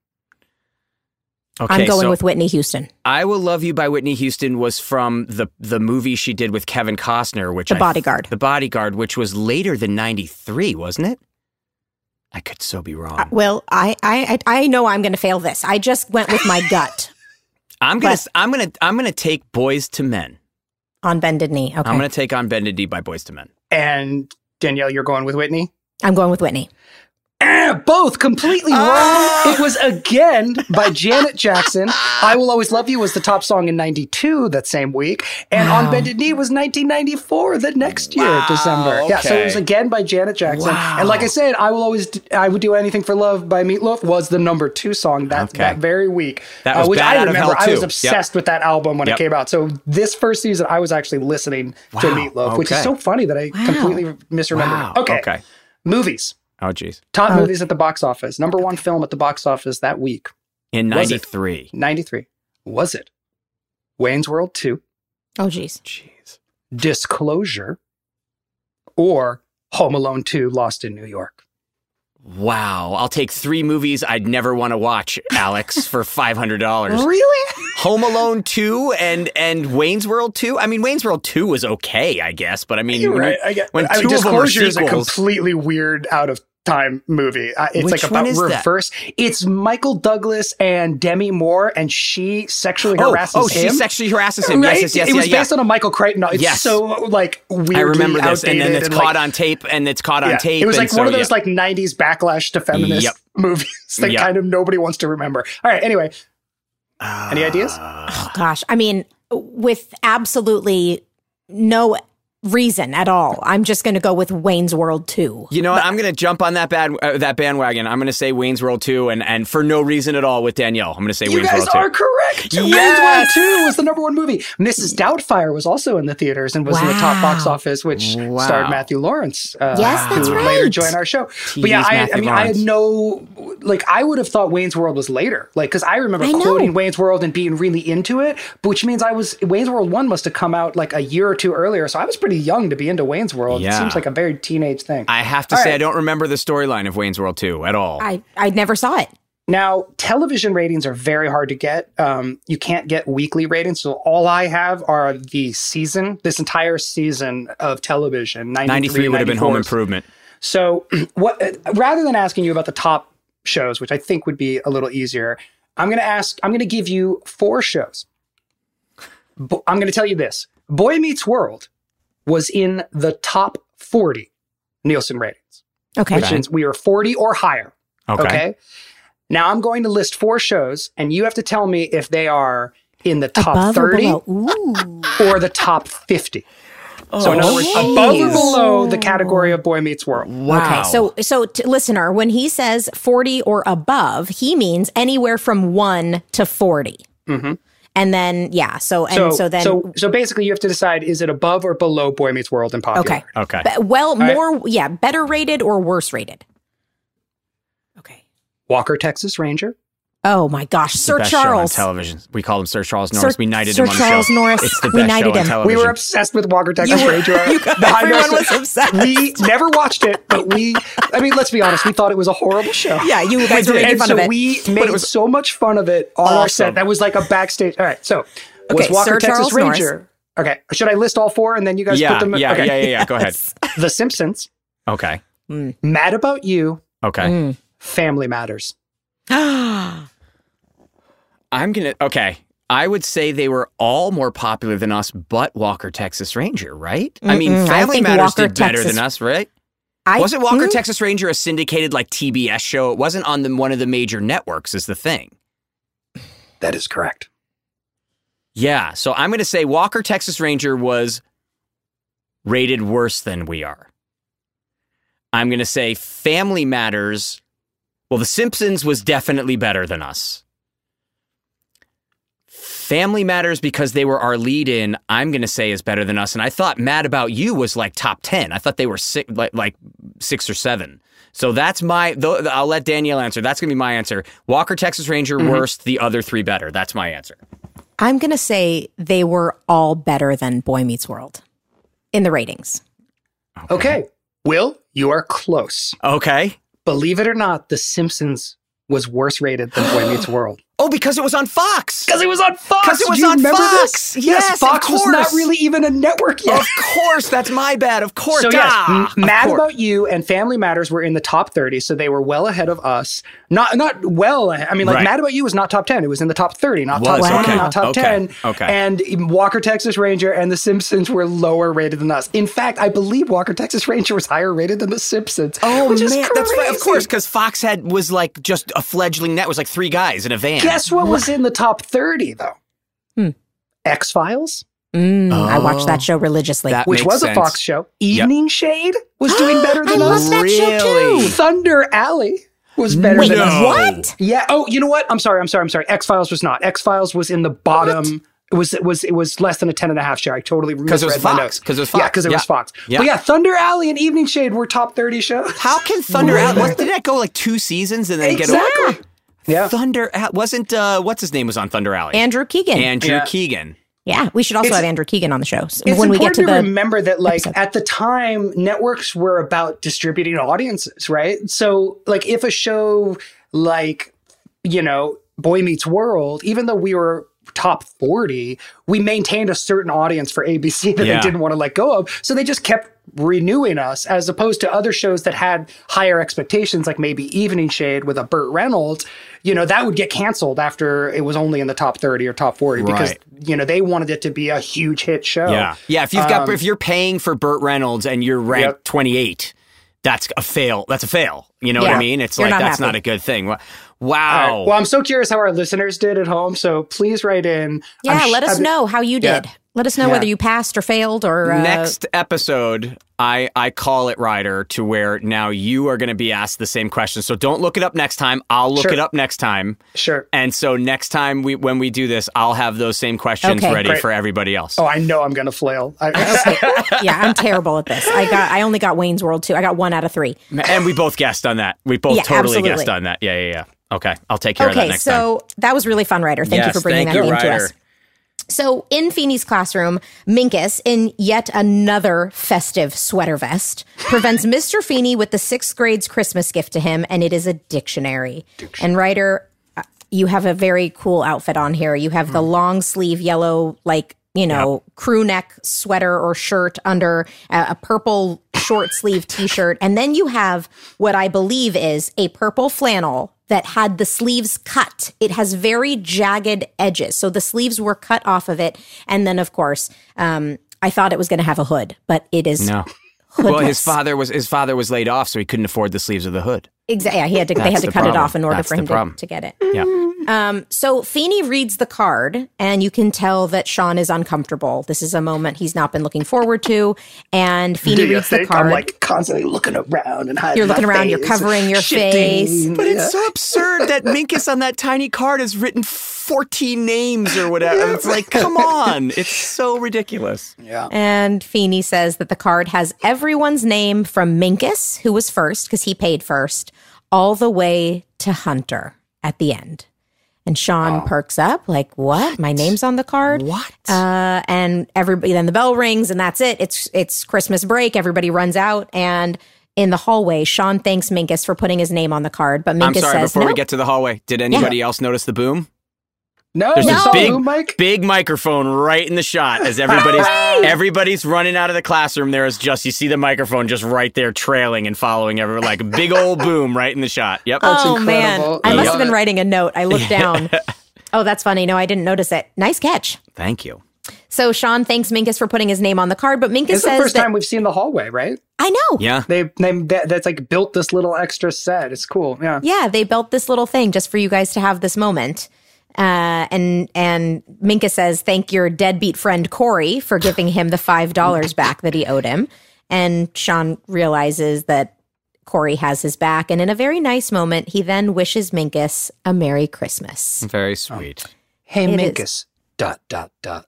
Okay, I'm going so with Whitney Houston. I Will Love You by Whitney Houston was from the the movie she did with Kevin Costner, which The I- Bodyguard. The Bodyguard, which was later than 93, wasn't it? I could so be wrong. Uh, well, I, I I I know I'm going to fail this. I just went with my gut (laughs) I'm gonna I'm gonna I'm gonna take Boyz II Men. on bended knee. Okay. I'm gonna take on Bended Knee by Boyz II Men. And Danielle, you're going with Whitney? I'm going with Whitney. Eh, both completely Ah! wrong. It was Again by Janet Jackson. I Will Always Love You was the top song in 92 that same week. And On Bended Knee was 1994 the next year, Wow, December. Yeah, so it was. Again by Janet Jackson. Wow. And like I said, I Will Always, I Would Do Anything for Love by Meatloaf was the number two song that, Okay. that very week. That was which Bad I Out of remember. Hell, I was too. obsessed with that album when Yep. it came out. So this first season, I was actually listening to Wow, Meatloaf, which is so funny that I Wow. completely misremembered. Wow. Okay. Okay. Movies. Oh geez. Top Oh. movies at the box office. Number one film at the box office that week. In Was 93. 93. Was it Wayne's World 2, Oh, geez. Jeez. Disclosure, or Home Alone 2, Lost in New York? Wow. I'll take three movies I'd never want to watch, Alex, (laughs) for five hundred dollars. Really? Home Alone 2 and and Wayne's World 2. I mean, Wayne's World 2 was okay, I guess, but I mean, You're when right. I get, when I mean, two of them are Disclosure is a completely weird, out of time movie. Uh, it's Which like one about is that? reverse. It's Michael Douglas and Demi Moore, and she sexually oh, harasses oh, him. Oh, she sexually harasses him. Right? Yes, yes, yes, it was yeah, yeah. based on a Michael Crichton. It's Yes. so like weirdly I remember this, and then it's and, caught like, on tape, and it's caught on Yeah, tape. It was and like so, one of those yeah. like '90s backlash to feminist Yep. movies that Yep. kind of nobody wants to remember. All right. Anyway, any ideas? Oh, gosh. I mean, with absolutely no reason at all. I'm just going to go with Wayne's World 2. You know what? I'm going to jump on that bad uh, that bandwagon. I'm going to say Wayne's World 2 and and for no reason at all with Danielle. I'm going to say You Wayne's guys World 2. are correct. Yes! Wayne's World 2 was the number one movie. Mrs. Doubtfire was also in the theaters and was in the top box office, which Wow. starred Matthew Lawrence. Uh, Yes, that's who would later right. join our show. but yeah, I, I Matthew mean, I had no, like, I would have thought Wayne's World was later. Like, because I remember I know. quoting Wayne's World and being really into it, which means I was, Wayne's World 1 must have come out like a year or two earlier. So I was pretty young to be into Wayne's World. It seems like a very teenage thing. I have to All say right. I don't remember the storyline of Wayne's World 2 at all. I, I never saw it. Now, television ratings are very hard to get. Um, you can't get weekly ratings. So all I have are the season, this entire season of television. 93, 93 would have been Home Improvement. So, (clears throat) what uh, rather than asking you about the top shows, which I think would be a little easier, I'm going to ask. I'm going to give you four shows. Bo- I'm going to tell you this: Boy Meets World was in the top 40 Nielsen ratings, Okay. which means we are 40 or higher. Okay. Okay. Now I'm going to list four shows, and you have to tell me if they are in the top Above 30 or (laughs) or the top 50. so in other words, Oh, above or below the category of Boy Meets World. Wow. Okay, so so t- listener, when he says 40 or above, he means anywhere from 1 to 40. Mm-hmm. And then yeah, so and So, so, then so so basically, you have to decide: is it above or below Boy Meets World in popularity? okay. Okay. Be- well, right. more yeah, better rated or worse rated. Okay. Walker, Texas Ranger. Oh my gosh, The Sir best show on Charles. television. We called him Sir Charles Sir- Norris. we knighted Sir him on Charles the show. Norris. It's the We best knighted show on him. television. We were obsessed with Walker, Texas were- Ranger. (laughs) you guys- everyone was obsessed. We never watched it, but we, I mean, let's be honest, we thought it was a horrible show. (laughs) Yeah, you guys were making fun so of it. we made it was so much fun of it on our awesome. set. That was like a backstage. All right, so was Okay, Walker Sir Texas Charles Ranger? Okay, should I list all four and then you guys yeah, put them? yeah, okay. yeah, yeah, yeah. Go ahead. (laughs) The Simpsons, Okay. Mad About You, Okay. Mm. Family Matters. (gasps) (gasps) I'm going to, okay. I would say they were all more popular than us, but Walker, Texas Ranger, right? I mean, Mm-mm, I Family think Matters Walker, did better Texas- than us, right? I, Wasn't Walker, Mm, Texas Ranger a syndicated like TBS show? It wasn't on the, one of the major networks, is the thing. That is correct. Yeah. So I'm going to say Walker, Texas Ranger was rated worse than we are. I'm going to say Family Matters. Well, The Simpsons was definitely better than us. Family Matters because they were our lead in, I'm going to say is better than us. And I thought Mad About You was like top 10. I thought they were six, like, like six or seven. So that's my, though, I'll let Danielle answer. That's going to be my answer. Walker, Texas Ranger, mm-hmm. worst. The other three better. That's my answer. I'm going to say they were all better than Boy Meets World in the ratings. Okay. Will, you are close. Okay. Believe it or not, The Simpsons was worse rated than Boy Meets (gasps) World. Oh, because it was on Fox. Because it was on Fox. Because it was Do you on remember Fox. This? Yes, of Fox was not really even a network yet. Of course, that's my bad. Of course. So yes, Ah, M- Mad course. About You and Family Matters were in the top 30, so they were well ahead of us. Not not well. ahead- I mean, like Right. Mad About You was not top 10. It was in the top 30, not top Was, 20, okay. not top Okay, 10. okay. And Walker Texas Ranger and The Simpsons were lower rated than us. In fact, I believe Walker Texas Ranger was higher rated than The Simpsons. Oh which is man, that's right. Of course, because Fox had was like just a fledgling net. Was like three guys in a van. Guess what was in the top 30 though? Hmm. X Files, Mm, I watched Oh. that show religiously. That which makes was a. Fox show. Evening Shade was doing better (gasps) than I us. love that show Really? too. Thunder Alley was better Wait, than us. No. what? Yeah. Oh, you know what? I'm sorry. I'm sorry. I'm sorry. X Files was not. X Files was in the bottom. It was it was it was less than a ten and a half share. I totally 'Cause it was Fox. notes. 'Cause it was Fox. Yeah, because it Yeah. was Fox. Yeah. But yeah, Thunder Alley and Evening Shade were top thirty shows. How can Thunder Alley? Did that go like two seasons and then get Exactly. over? Yeah. Thunder wasn't. Uh, what's his name was on Thunder Alley? Andrew Keegan. Andrew Yeah. Keegan. yeah, we should also It's- have Andrew Keegan on the show s- It's when we get important to to, the. remember that, like episode. at the time, networks were about distributing audiences, right? So, like, if a show like you know Boy Meets World, even though we were top 40 we maintained a certain audience for abc that Yeah. they didn't want to let go of so they just kept renewing us as opposed to other shows that had higher expectations like maybe evening shade with a burt reynolds you know that would get canceled after it was only in the top 30 or top 40 because Right. you know they wanted it to be a huge hit show Yeah, yeah. If you've got Um, if you're paying for Burt Reynolds and you're ranked Yep. 28, that's a fail. That's a fail. You know what I mean? It's You're like not that's happy. not a good thing. Wow. right. Well, I'm so curious how our listeners did at home. So please write in. yeah, sh- let us I'm- know how you Yeah. Did. Let us know Yeah. whether you passed or failed or uh, Next episode, I I call it Rider to where now you are going to be asked the same question. So don't look it up next time. I'll look Sure. it up next time. Sure. And so next time we when we do this, I'll have those same questions Okay. ready Great. for everybody else. Oh, I know I'm gonna flail. I, (laughs) yeah, I'm terrible at this. I got I only got Wayne's World too. I got one out of three. And we both guessed on that. We both Yeah, totally absolutely. guessed on that. Yeah, yeah, yeah. Okay, I'll take care of that Okay, next time. so that was really fun, Rider. Thank you for bringing that you, game to us. So, in Feeny's classroom, Minkus, in yet another festive sweater vest, (laughs) prevents Mr. Feeny with the sixth grade's Christmas gift to him, and it is a dictionary. And Rider, uh, you have a very cool outfit on here. You have the Hmm. long sleeve yellow, like, you know, crew neck sweater or shirt under a, a purple short sleeve (laughs) t shirt. And then you have what I believe is a purple flannel that had the sleeves cut. It has very jagged edges. So the sleeves were cut off of it. And then, of course, um, I thought it was going to have a hood, but it is no. Well, his father was his father was laid off, so he couldn't afford the sleeves of the hood. Exactly. Yeah, he had to. they had to the cut it off in order That's for him to, problem. to get it. Yeah. Um, so Feeny reads the card, and you can tell that Shawn is uncomfortable. This is a moment he's not been looking forward to. And Feeny do you reads the card. I'm like constantly looking around and hiding You're looking my around, you're covering your shifting, face. But it's so absurd that Minkus on that tiny card has written 14 names or whatever. It's like, come on. It's so ridiculous. yeah. and Feeny says that the card has everyone's name from Minkus, who was first because he paid first, all the way to Hunter at the end. And Shawn perks up, like, what? My name's on the card? What? Uh, and everybody, then the bell rings and that's it. It's, it's Christmas break. Everybody runs out. And in the hallway, Shawn thanks Minkus for putting his name on the card. But Minkus I'm sorry, says, before we get to the hallway, did anybody else notice the boom? No, There's you this big, Boom Mike? big microphone right in the shot as everybody's (laughs) everybody's running out of the classroom. There is just you see the microphone just right there trailing and following everyone like a big old (laughs) boom right in the shot. Yep. That's oh man, incredible. I I must have been writing a note. I looked down. (laughs) oh, that's funny. No, I didn't notice it. Nice catch. Thank you. So Shawn thanks Minkus for putting his name on the card, but Minkus It's the first that time we've seen the hallway, right? I know. Yeah. They, they that, that's like built this little extra set. It's cool. Yeah. Yeah, they built this little thing just for you guys to have this moment. Uh, and and Minkus says, "Thank your deadbeat friend Cory for giving him the five dollars back that he owed him." And Shawn realizes that Cory has his back, and in a very nice moment, he then wishes Minkus a Merry Christmas. Very sweet. Hey, It Minkus. Dot dot dot.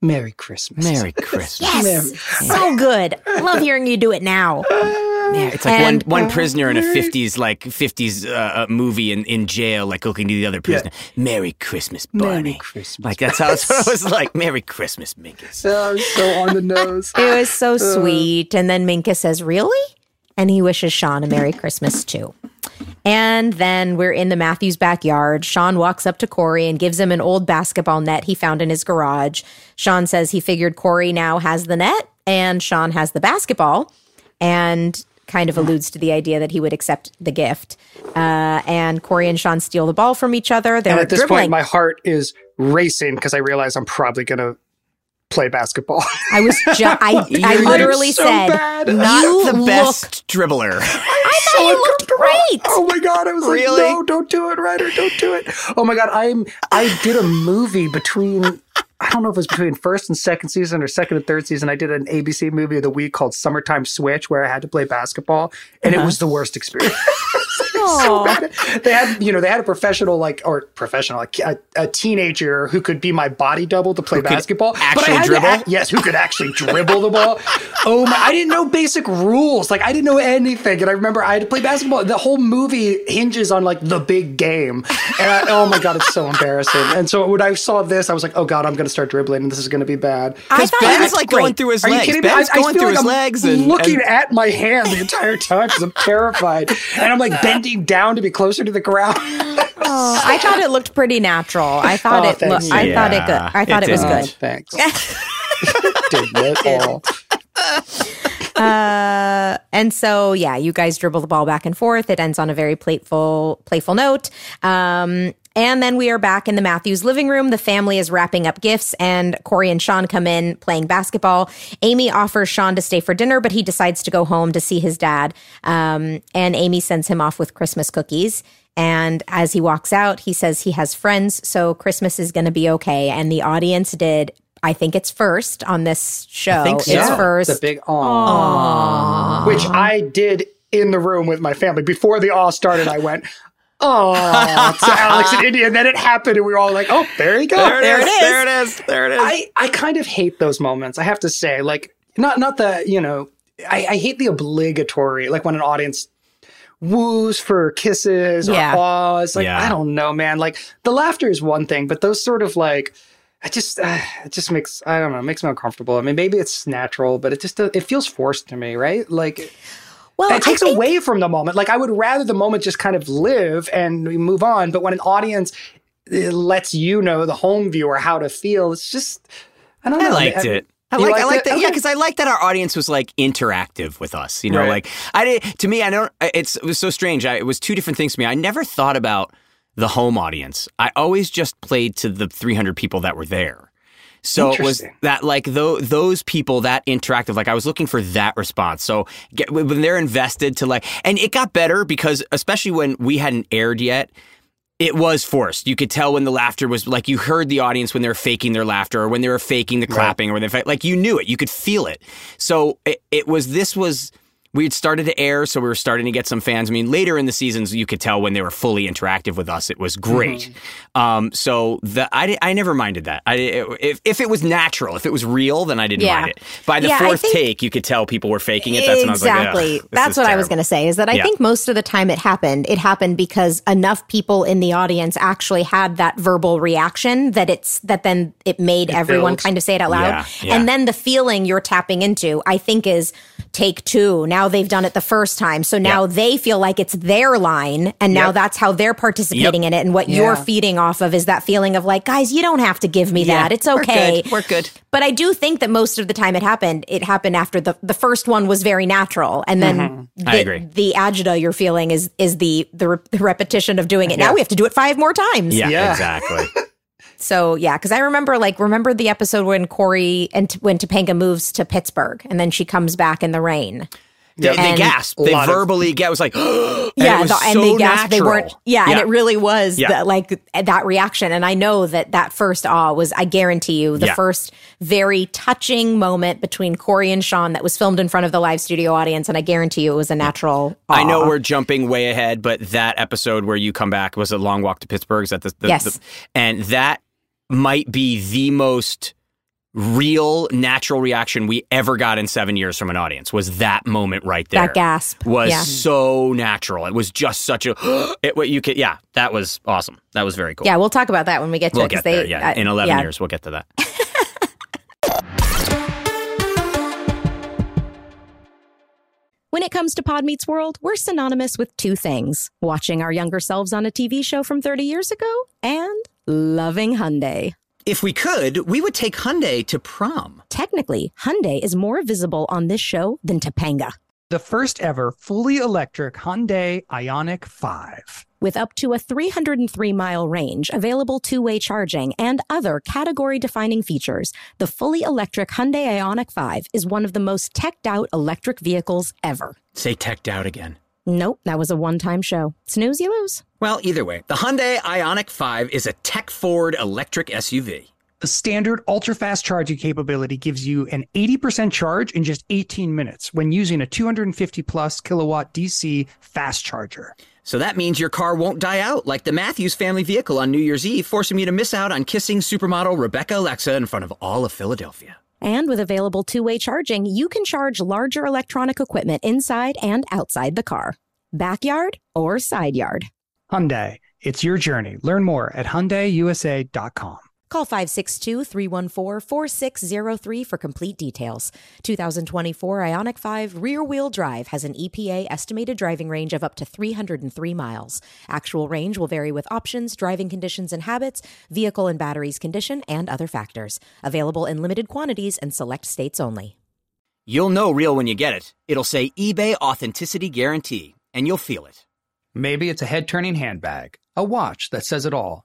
Merry Christmas. Merry Christmas. Yes, so good. Love hearing you do it now. (laughs) It's like And- one one prisoner in a fifties like fifties uh, uh, movie in, in jail, like looking to the other prisoner. Merry Christmas, Barney. Merry Christmas. Like that's how it was like. Merry Christmas, Minkus. So, so on the nose. (laughs) It was so sweet. And then Minkus says, Really? And he wishes Shawn a Merry Christmas too. And then we're in the Matthews backyard. Shawn walks up to Cory and gives him an old basketball net he found in his garage. Shawn says he figured Cory now has the net and Shawn has the basketball and kind of alludes to the idea that he would accept the gift. Uh, and Cory and Shawn steal the ball from each other. They're And at this dribbling. point, my heart is racing because I realize I'm probably going to play basketball. I was just, (laughs) I, I literally so said, bad. Not you the look best dribbler. I (laughs) thought you looked great. Oh my god! I was Really? like, no, don't do it, Rider, don't do it. Oh my god, I'm I did a movie between I don't know if it was between first and second season or second and third season. I did an ABC movie of the week called Summertime Switch, where I had to play basketball, and it uh-huh. was the worst experience. (laughs) so bad. They had, you know, they had a professional, like, or professional, like a, a teenager who could be my body double to play could basketball. but I actually had dribble? act- yes, who could actually dribble the ball. (laughs) Oh my, I didn't know basic rules. Like, I didn't know anything. And I remember I had to play basketball. The whole movie hinges on, like, the big game. And I, oh my God, it's so embarrassing. And so when I saw this, I was like, oh God, I'm going to start dribbling and this is going to be bad. I thought you Ben's looked like great. going through his Are you legs. kidding me? Ben's I, I going feel through like his I'm legs and looking and- at my hand the entire time because I'm terrified, and I'm like (laughs) bending down to be closer to the ground. (laughs) Oh, I thought it looked pretty natural. I thought Oh, it. Look, thanks. I thought it good. I thought it it, was did. good. Thanks. (laughs) Didn't it all? (laughs) Uh, and so yeah, you guys dribble the ball back and forth. It ends on a very playful, playful note. Um, and then we are back in the Matthews living room. The family is wrapping up gifts, and Cory and Shawn come in playing basketball. Amy offers Shawn to stay for dinner, but he decides to go home to see his dad. Um, and Amy sends him off with Christmas cookies. And as he walks out, he says he has friends, so Christmas is going to be okay. And the audience did I think it's first on this show. think so. It's first. The big aw. Which I did in the room with my family. Before the awe started, I went, oh, (laughs) to Alex and India. And then it happened, and we were all like, oh, there you go. There it is. There it is. There it is. I, I kind of hate those moments. I have to say, like, not not the you know, I, I hate the obligatory, like when an audience woos for kisses or Yeah. awes. Like, Yeah. I don't know, man. Like the laughter is one thing, but those sort of like. I just, uh, it just makes, I don't know, it makes me uncomfortable. I mean, maybe it's natural, but it just, uh, it feels forced to me, right? Like, well, it takes think, away from the moment. Like I would rather the moment just kind of live and move on. But when an audience uh, lets you know, the home viewer, how to feel, it's just I don't know. I liked it. I You like, I liked like it? that. Yeah, because I like that our audience was like interactive with us. You know, Right. like I did. To me, I don't. It's it was so strange. I, it was two different things to me. I never thought about the home audience. I always just played to the 300 people that were there. So it was that like tho- those people that interactive. Like I was looking for that response. So get, when they're invested to like, and it got better because especially when we hadn't aired yet. It was forced. You could tell when the laughter was like you heard the audience when they were faking their laughter or when they were faking the clapping or when they like you knew it. You could feel it. So it, it was this was we had started to air, so we were starting to get some fans. I mean, later in the seasons, you could tell when they were fully interactive with us. It was great. Mm-hmm. Um, so the I, I never minded that. I if if it was natural, if it was real, then I didn't Yeah. mind it. By the Yeah, fourth think- take, you could tell people were faking it. That's was like, exactly. That's what I was going to say is that I Yeah. think most of the time it happened, it happened because enough people in the audience actually had that verbal reaction that it's that then it made everyone builds. kind of say it out loud. And then the feeling you're tapping into, I think is take two. Now they've done it the first time. So now Yeah. they feel like it's their line and now Yep. that's how they're participating Yep. in it. And what you're feeding off of is that feeling of like, guys, you don't have to give me Yeah, that. It's we're okay. good. We're good. But I do think that most of the time it happened, it happened after the the first one was very natural, and then mm-hmm. the, I agree. the agita you're feeling is is the the, re- the repetition of doing it. Now we have to do it five more times. Yeah, Yeah. exactly. (laughs) So yeah, because I remember like remember the episode when Cory and when Topanga moves to Pittsburgh, and then she comes back in the rain. They, they gasped. They of- verbally get was like, (gasps) and yeah, it was the- and so they gasped. They weren't. natural. Yeah, and it really was Yeah. the, like that reaction. And I know that that first awe was. I guarantee you, the Yeah. first very touching moment between Cory and Shawn that was filmed in front of the live studio audience. And I guarantee you, it was a natural. Awe. I know we're jumping way ahead, but that episode where you come back was a long walk to Pittsburgh. Is that the, the, Yes. the- and that might be the most real natural reaction we ever got in seven years from an audience was that moment right there. that gasp was Yeah. so natural. It was just such a (gasps) it what you could yeah, that was awesome. That was very cool. Yeah, we'll talk about that when we get to We'll it. get there. they- Yeah, uh, in 11 yeah. years we'll get to that. (laughs) When it comes to Pod Meets World, we're synonymous with two things watching our younger selves on a TV show from 30 years ago and loving Hyundai. If we could, we would take Hyundai to prom. Technically, Hyundai is more visible on this show than Topanga. The first ever fully electric Hyundai Ioniq 5. With up to a 303 mile range, available two way charging, and other category defining features, the fully electric Hyundai Ioniq 5 is one of the most teched out electric vehicles ever. Say teched out again. Nope, that was a one time show. Snooze, you lose. Well, either way, the Hyundai Ioniq 5 is a tech forward electric SUV. The standard ultra fast charging capability gives you an 80% charge in just 18 minutes when using a 250 plus kilowatt DC fast charger. So that means your car won't die out like the Matthews family vehicle on New Year's Eve, forcing me to miss out on kissing supermodel Rebecca Alexa in front of all of Philadelphia. And with available two way charging, you can charge larger electronic equipment inside and outside the car, backyard or side yard. Hyundai, it's your journey. Learn more at HyundaiUSA.com. Call 562 314 4603 for complete details. 2024 Ioniq 5 rear wheel drive has an EPA estimated driving range of up to 303 miles. Actual range will vary with options, driving conditions and habits, vehicle and batteries condition, and other factors. Available in limited quantities and select states only. You'll know real when you get it. It'll say eBay Authenticity Guarantee, and you'll feel it. Maybe it's a head turning handbag, a watch that says it all,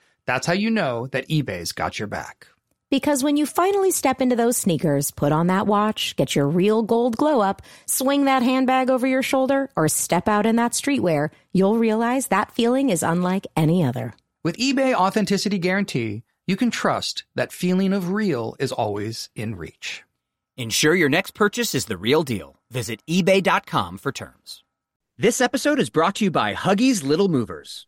That's how you know that eBay's got your back. Because when you finally step into those sneakers, put on that watch, get your real gold glow up, swing that handbag over your shoulder, or step out in that streetwear, you'll realize that feeling is unlike any other. With eBay Authenticity Guarantee, you can trust that feeling of real is always in reach. Ensure your next purchase is the real deal. Visit eBay.com for terms. This episode is brought to you by Huggies Little Movers.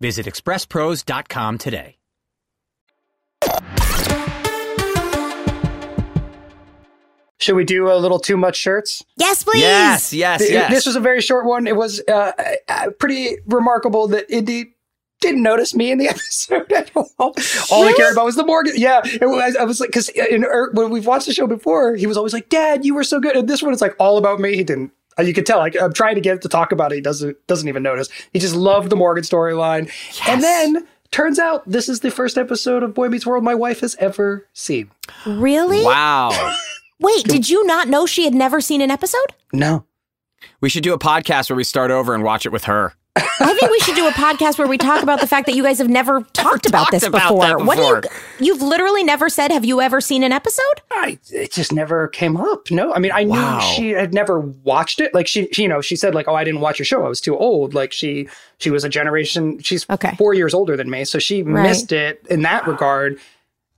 Visit expresspros.com today. Should we do a little too much shirts? Yes, please. Yes, yes, Th- yes. This was a very short one. It was uh, uh, pretty remarkable that Indy didn't notice me in the (laughs) episode at all. All I cared about was the Morgan. Yeah, it was. I was like, because er, when we've watched the show before, he was always like, "Dad, you were so good." And this one, it's like all about me. He didn't. Uh, You could tell. Like I'm trying to get to talk about it. He doesn't doesn't even notice. He just loved the Morgan storyline. And then turns out this is the first episode of Boy Meets World my wife has ever seen. Really? wow. (laughs) Wait, did you not know she had never seen an episode? No. we should do a podcast where we start over and watch it with her. I think we should do a podcast where we talk about the fact that you guys have never talked about talked this about before. that What do you? You've literally never said, "Have you ever seen an episode?" I it just never came up. No, I mean I Wow. knew she had never watched it. Like she, she, you know, she said like, "Oh, I didn't watch your show. I was too old." Like she, she was a generation. She's Okay. four years older than me, so she Right. missed it in that regard.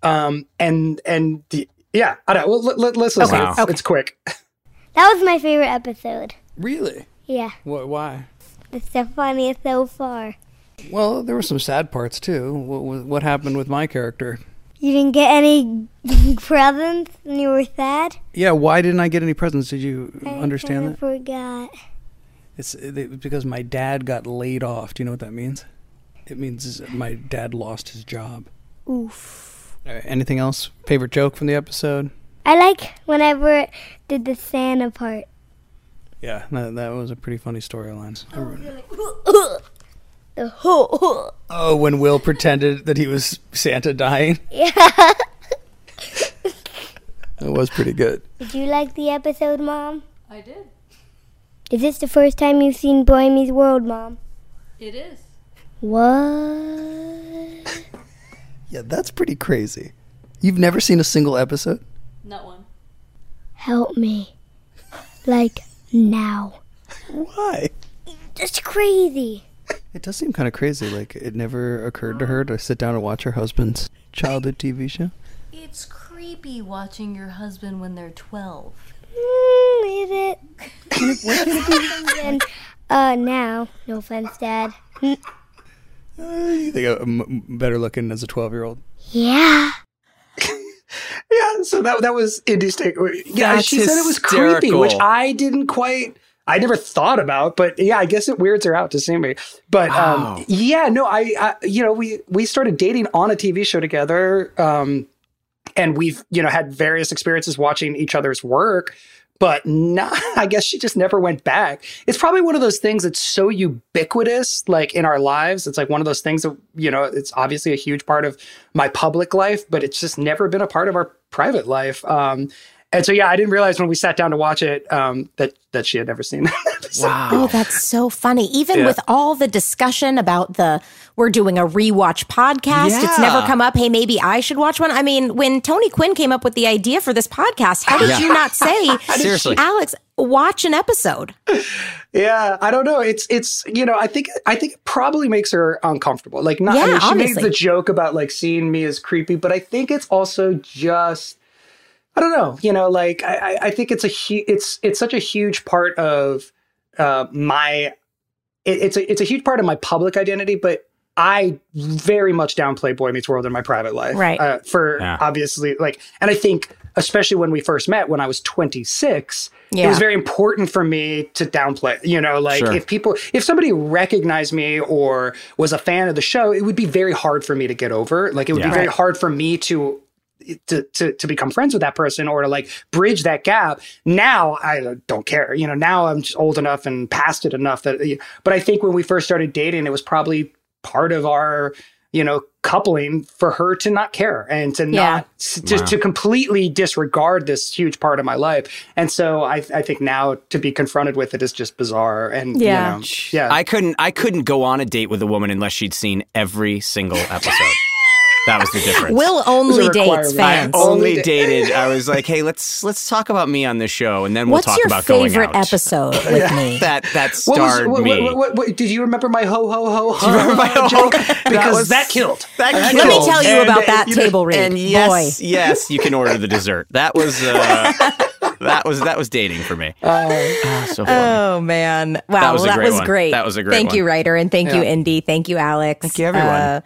Um, and and the, yeah, I don't. Well, let, let, let's listen. Okay. It's, Okay. it's quick. That was my favorite episode. Really? Yeah, What? Why? It's the funniest so far. Well, there were some sad parts too. What, what, happened with my character? You didn't get any (laughs) presents and you were sad? Yeah, why didn't I get any presents? Did you I understand that? forgot. It's it, because my dad got laid off. Do you know what that means? It means my dad lost his job. Oof. Right, anything else? Favorite joke from the episode? I like whenever did the Santa part. Yeah, that, that was a pretty funny storyline. Oh, the ho Oh, when Will pretended that he was Santa dying. (laughs) Yeah. (laughs) It was pretty good. Did you like the episode, Mom? I did. Is this the first time you've seen Boy Meets World, Mom? It is. What? Yeah, that's pretty crazy. You've never seen a single episode? Not one. Help me. Like, now. Why? That's crazy. It does seem kind of crazy. Like it never occurred to her to sit down and watch her husband's childhood TV show. It's creepy watching your husband when they're 12. Mm, is it? (laughs) and, (laughs) uh, now. No offense, Dad. Uh, you think I'm better looking as a 12 year old? Yeah. (laughs) yeah, so that that was Indy's take. Yeah, That's she said it was creepy, which I didn't quite. I never thought about, but yeah, I guess it weirds her out to see me. But Wow. um, yeah, no, I, I, you know, we we started dating on a TV show together. Um, and we've you know had various experiences watching each other's work but not, (laughs) I guess she just never went back. It's probably one of those things that's so ubiquitous, like in our lives. It's like one of those things that, you know, it's obviously a huge part of my public life, but it's just never been a part of our private life. Um, and so, yeah, I didn't realize when we sat down to watch it um, that that she had never seen that. (laughs) Wow. Oh, that's so funny. Even Yeah. with all the discussion about the we're doing a rewatch podcast, it's never come up. Hey, maybe I should watch one. I mean, when Tony Quinn came up with the idea for this podcast, how did Yeah. you not say, (laughs) Seriously. Alex, watch an episode? Yeah, I don't know. It's it's you know I think I think it probably makes her uncomfortable. Like not I Yeah, mean, she obviously. made the joke about like seeing me as creepy, but I think it's also just I don't know. You know, like I I- I think it's a hu- it's it's such a huge part of uh, my it, it's a it's a huge part of my public identity, but. I very much downplay Boy Meets World in my private life, Right. Uh, for Yeah. obviously, like, and I think especially when we first met, when I was 26, it was very important for me to downplay. You know, like Sure. if people, if somebody recognized me or was a fan of the show, it would be very hard for me to get over. Like it would Yeah. be very hard for me to. To, to, to become friends with that person or to like bridge that gap now i don't care you know now i'm just old enough and past it enough that but i think when we first started dating it was probably part of our you know coupling for her to not care and to Yeah. not to, to completely disregard this huge part of my life and so I, I think now to be confronted with it is just bizarre and Yeah. you know, yeah I couldn't I couldn't go on a date with a woman unless she'd seen every single episode. That was the difference. Will only a dates requirement. I fans. only Only dated. I was like, "Hey, let's let's talk about me on this show, and then we'll What's talk about going out. your favorite episode with me? (laughs) That that what was starred what, me. what, what, what, did you remember my ho ho ho ho? Do you remember my ho- joke? That Because was- that killed. that That Let me tell you And, about uh, that you know- table read. And yes, Boy. (laughs) yes, you can order the dessert. That was uh, (laughs) that was that was dating for me. Ah, so funny. Oh man! Wow, That was well, a that great was one. great. That was a great Thank you, Rider, and thank you, Indy. Thank you, Alex. Thank you, everyone.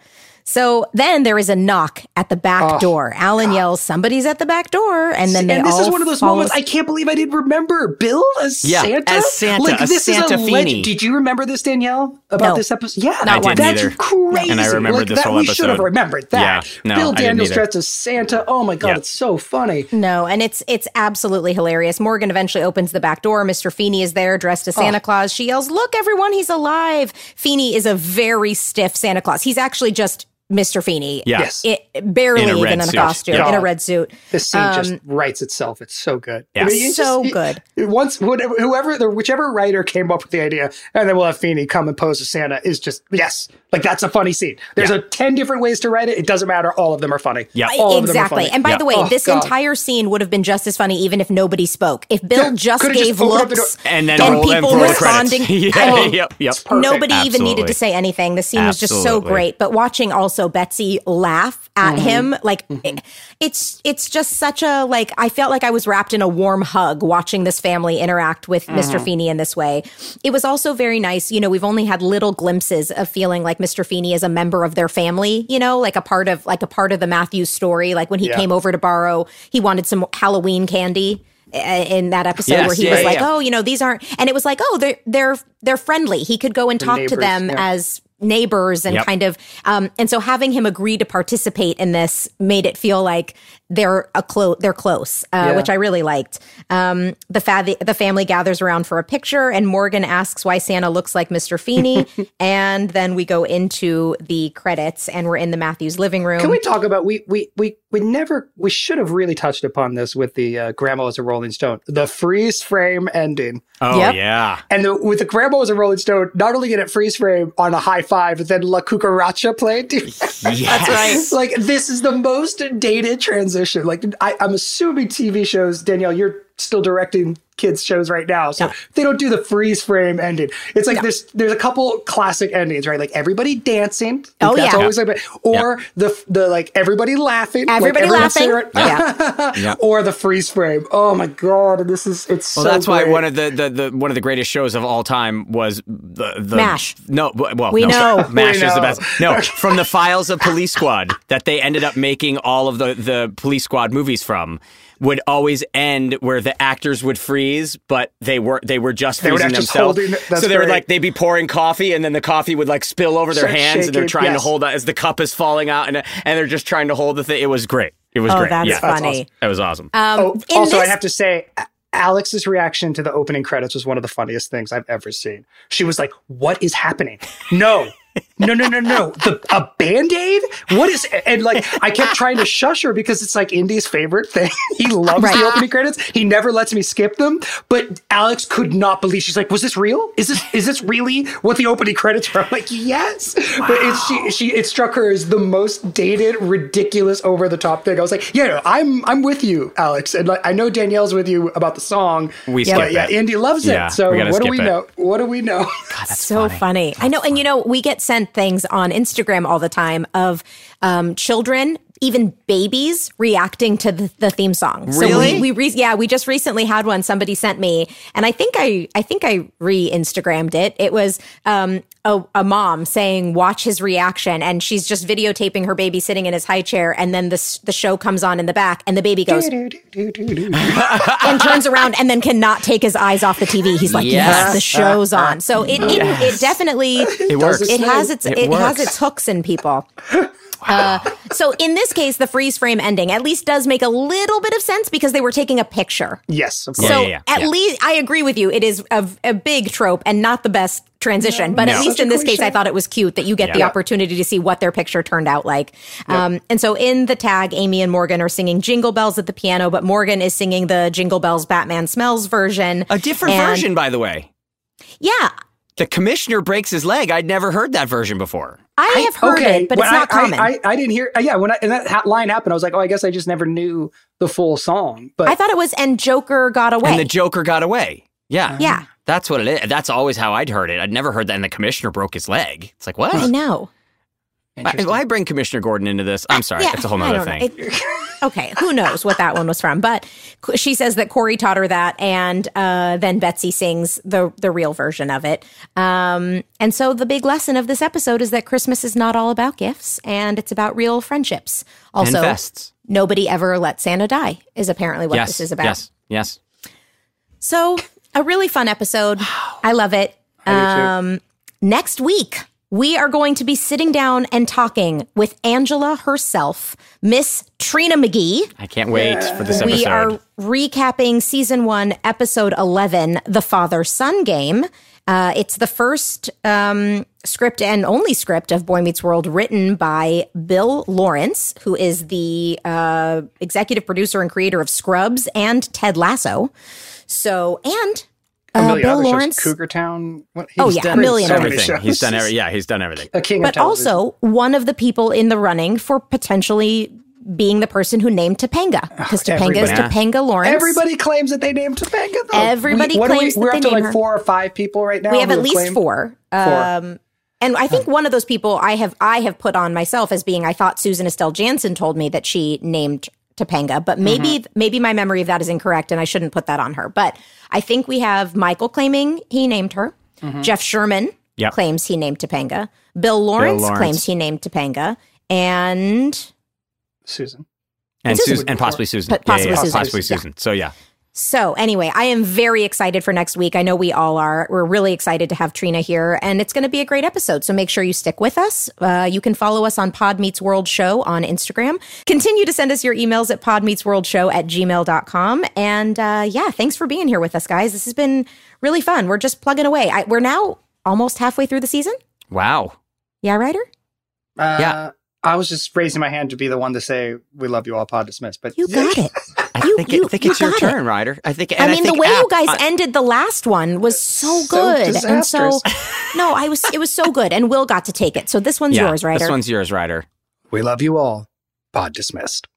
So then there is a knock at the back oh, door. Alan yells, "Somebody's at the back door!" And then they and this all is one of those follow- moments I can't believe I didn't remember Bill as Yeah, Santa. as Santa, like a this Santa is a Feeny. legend. Did you remember this, Danielle, about No. this episode? Yeah, Not I didn't that's either. crazy. And I remembered like this that, whole We should have episode. remembered that. Yeah, no, Bill Daniels dressed as Santa. Oh my god, Yeah. it's so funny. No, and it's it's absolutely hilarious. Morgan eventually opens the back door. Mr. Feeny is there, dressed as Oh. Santa Claus. She yells, "Look, everyone, he's alive!" Feeny is a very stiff Santa Claus. He's actually just Mr. Feeny. Yeah. Yes. It, barely In even in a suit. costume, Yeah. in a red suit. This scene just Um, writes itself. It's so good. Yeah. you So good. it- once whatever, whoever, the, whichever writer came up with the idea, and then we'll have Feeny come and pose as Santa is just yes, like that's a funny scene. There's Yeah. a ten different ways to write it. It doesn't matter. All of them are funny. Yeah. all of them are exactly. funny. And by Yeah. the way, Oh, this God. entire scene would have been just as funny even if nobody spoke. If Bill Yeah, just could've gave opened up the looks and then and people roll the responding, credits. (laughs) yeah, I mean, yep, yep. perfect. Nobody even needed to say anything. The scene was just so great. But watching also Betsy laugh at Mm-hmm. him, like it- it's it's just such a like I felt like I was wrapped in a warm hug watching this family interact with Mm-hmm. Mr. Feeny in this way. It was also very nice. You know, we've only had little glimpses of feeling like Mr. Feeny is a member of their family. You know, like a part of like a part of the Matthews story. Like when he Yeah. came over to borrow, he wanted some Halloween candy uh, in that episode Yes, where he yeah, was yeah, like. "Oh, you know, these aren't," and it was like, "Oh, they're they're they're friendly." He could go and talk to them as neighbors and Yep. kind of, um, and so having him agree to participate in this made it feel like they're a close, they're close, uh, Yeah. which I really liked. Um, the fa- the family gathers around for a picture, and Morgan asks why Santa looks like Mr. Feeny, (laughs) and then we go into the credits, and we're in the Matthews living room. Can we talk about we we we we never we should have really touched upon this with the uh, Grandma as a Rolling Stone, the freeze frame ending, Oh Yep. yeah. and the, with the Grandma as a Rolling Stone, not only get it freeze frame on a high five, but then La Cucaracha played. (laughs) Yes. like this is the most dated transition. Like I, I'm assuming TV shows, Danielle, you're still directing kids shows right now, so they don't do the freeze frame ending. It's like there's there's a couple classic endings, right? Like everybody dancing. Oh, that's yeah. always like, or the the like everybody laughing, Everybody everyone laughing. right- Yeah. (laughs) Yeah. or the freeze frame. Oh my god, this is it's Well, so that's why one of the, the, the one of the greatest shows of all time was the, the MASH. No, well, We no, know. MASH We is the best. No, (laughs) from the files of Police Squad that they ended up making all of the the Police Squad movies from would always end where the actors would freeze, but they were they were just They would freezing have just themselves. holding- so they would like they'd be pouring coffee, and then the coffee would like spill over their Start hands, and they're shaking, trying to hold that as the cup is falling out, and and they're just trying to hold the thing. It was great. It was Oh, great. that's yeah, funny. That was awesome. Um, oh, in also, I have to say, Alex's reaction to the opening credits was one of the funniest things I've ever seen. She was like, "What is happening? No." No, no, no, no. The a band-aid? What is and like I kept trying to shush her because it's like Indy's favorite thing. (laughs) he loves Right. the opening credits. He never lets me skip them. But Alex could not believe she's like, was this real? Is this is this really what the opening credits are? I'm like, yes. But it's she she it struck her as the most dated, ridiculous, over the top thing. I was like, yeah, no, I'm I'm with you, Alex. And like I know Danielle's with you about the song. We but skip yeah, it. Indy loves Yeah, it. So what do we it. know? What do we know? so funny. I know, and you know, we get sent things on Instagram all the time of um, children, even babies, reacting to the, the theme song. So we, we re- yeah, we just recently had one. Somebody sent me, and I think I, I think I re-Instagrammed it. It was um, a, a mom saying, "Watch his reaction," and she's just videotaping her baby sitting in his high chair, and then the the show comes on in the back, and the baby goes (laughs) and turns around and then cannot take his eyes off the TV. He's like, yes, Yes. the show's on. So it it, it definitely it works. It has its It it, has its hooks in people. (laughs) Uh, so in this case, the freeze frame ending at least does make a little bit of sense because they were taking a picture. yes, of course. So yeah, yeah, at yeah. least I agree with you. It is a, a big trope and not the best transition, but at least in this case, cliche. I thought it was cute that you get the opportunity to see what their picture turned out like. Um, and so in the tag, Amy and Morgan are singing Jingle Bells at the piano, but Morgan is singing the Jingle Bells Batman Smells version. A different And- version, by the way. Yeah, The commissioner breaks his leg. I'd never heard that version before. I have heard it, but when it's not I, common. I, I, I didn't hear. uh, Yeah, when I, and that line happened, I was like, oh, I guess I just never knew the full song. But I thought it was and Joker got away. And the Joker got away. Yeah. yeah, That's what it is. That's always how I'd heard it. I'd never heard that. And the commissioner broke his leg. It's like, what? I know. Why, why bring Commissioner Gordon into this? I'm sorry. Yeah, it's a whole I nother thing. It- okay, who knows what that one was from? But she says that Cory taught her that, and uh, then Betsy sings the the real version of it. Um, and so the big lesson of this episode is that Christmas is not all about gifts, and it's about real friendships. Also, and nobody ever let Santa die is apparently what yes. this is about. Yes. Yes. So a really fun episode. I love it. Um, next week, we are going to be sitting down and talking with Angela herself, Miss Trina McGee. I can't wait for this episode. We are recapping season one, episode 11, The Father Son Game. Uh, it's the first um, script and only script of Boy Meets World written by Bill Lawrence, who is the uh, executive producer and creator of Scrubs and Ted Lasso. So, and a uh, million Bill other Lawrence. shows, Cougar Town. What, Oh, he's yeah, a done million so everything. shows. He's done every. Yeah, he's done everything. a king but television. also one of the people in the running for potentially being the person who named Topanga because Topanga is. Topanga Lawrence. Everybody claims that they named Topanga. Though. Everybody we, claims we, that we're they up to like her. four or five people right now. we have who at least claimed- four. Um, and I think one of those people I have I have put on myself as being I thought Susan Estelle Jansen told me that she named Topanga, but maybe Mm-hmm. maybe my memory of that is incorrect and I shouldn't put that on her. But I think we have Michael claiming he named her. Mm-hmm. Jeff Sherman Yep. claims he named Topanga. Bill Lawrence, Lawrence. claims he named Topanga. And Susan. and Susan. Susan, and possibly Susan. But possibly yeah, yeah, Susan. Possibly Yeah. Susan. So yeah. So, anyway, I am very excited for next week. I know we all are. We're really excited to have Trina here, and it's going to be a great episode. So, make sure you stick with us. Uh, you can follow us on Pod Meets World Show on Instagram. Continue to send us your emails at podmeetsworldshow at gmail.com. And uh, yeah, thanks for being here with us, guys. This has been really fun. We're just plugging away. I, we're now almost halfway through the season. Wow. Yeah, Ryder? Uh, Yeah. I was just raising my hand to be the one to say we love you all, pod dismissed. But You got it. I You- think, you- I think you it's your it. turn, Ryder. I think. I And mean, think the way you guys I- ended the last one was so So good, and so (laughs) no, I was it was so good, and Will got to take it. So this one's yeah, yours, Ryder. This one's yours, Ryder. we love you all, pod dismissed.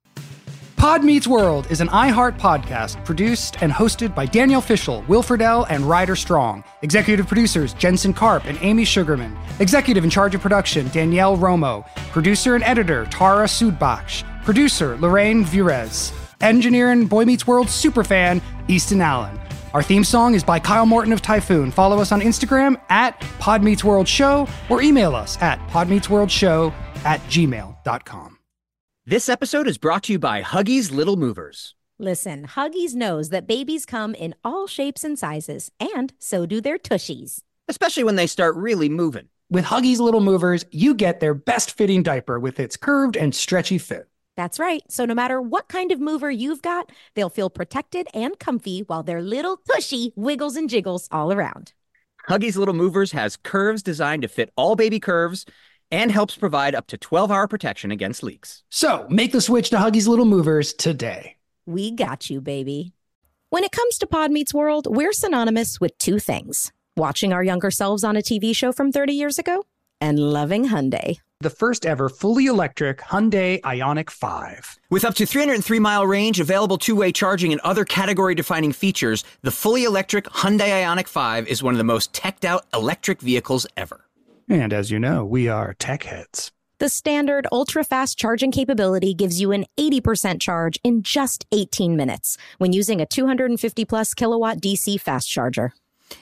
Pod Meets World is an iHeart podcast produced and hosted by Danielle Fishel, Will Friedle, and Ryder Strong. Executive producers Jensen Karp and Amy Sugarman. Executive in charge of production Danielle Romo. Producer and editor Tara Sudbakh. Producer Lorraine Vures. Engineer and Boy Meets World superfan Easton Allen. Our theme song is by Kyle Morton of Typhoon. Follow us on Instagram at Pod Meets World Show or email us at podmeetsworldshow at gmail.com. This episode is brought to you by Huggies Little Movers. Listen, Huggies knows that babies come in all shapes and sizes, and so do their tushies. especially when they start really moving. With Huggies Little Movers, you get their best fitting diaper with its curved and stretchy fit. That's right. So no matter what kind of mover you've got, they'll feel protected and comfy while their little tushy wiggles and jiggles all around. Huggies Little Movers has curves designed to fit all baby curves and helps provide up to 12 hour protection against leaks. So make the switch to Huggies Little Movers today. We got you, baby. When it comes to Pod Meets World, we're synonymous with two things watching our younger selves on a TV show from 30 years ago and loving Hyundai. The first ever fully electric Hyundai Ioniq 5. With up to 303 mile range, available two way charging, and other category defining features, the fully electric Hyundai Ioniq 5 is one of the most teched out electric vehicles ever. And as you know, we are tech heads. The standard ultra fast charging capability gives you an 80% charge in just 18 minutes when using a 250 plus kilowatt DC fast charger.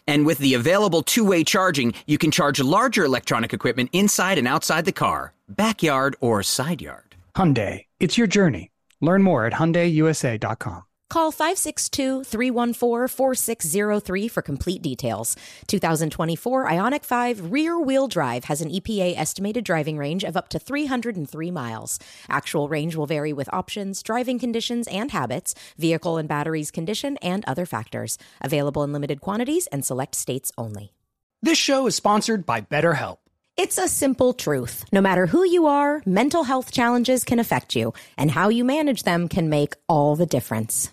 And with the available two way charging, you can charge larger electronic equipment inside and outside the car, backyard or side yard. Hyundai, it's your journey. Learn more at HyundaiUSA.com. Call 562 314 4603 for complete details. 2024 Ioniq 5 rear wheel drive has an EPA estimated driving range of up to 303 miles. Actual range will vary with options, driving conditions and habits, vehicle and batteries condition, and other factors. Available in limited quantities and select states only. This show is sponsored by BetterHelp. It's a simple truth. No matter who you are, mental health challenges can affect you, and how you manage them can make all the difference.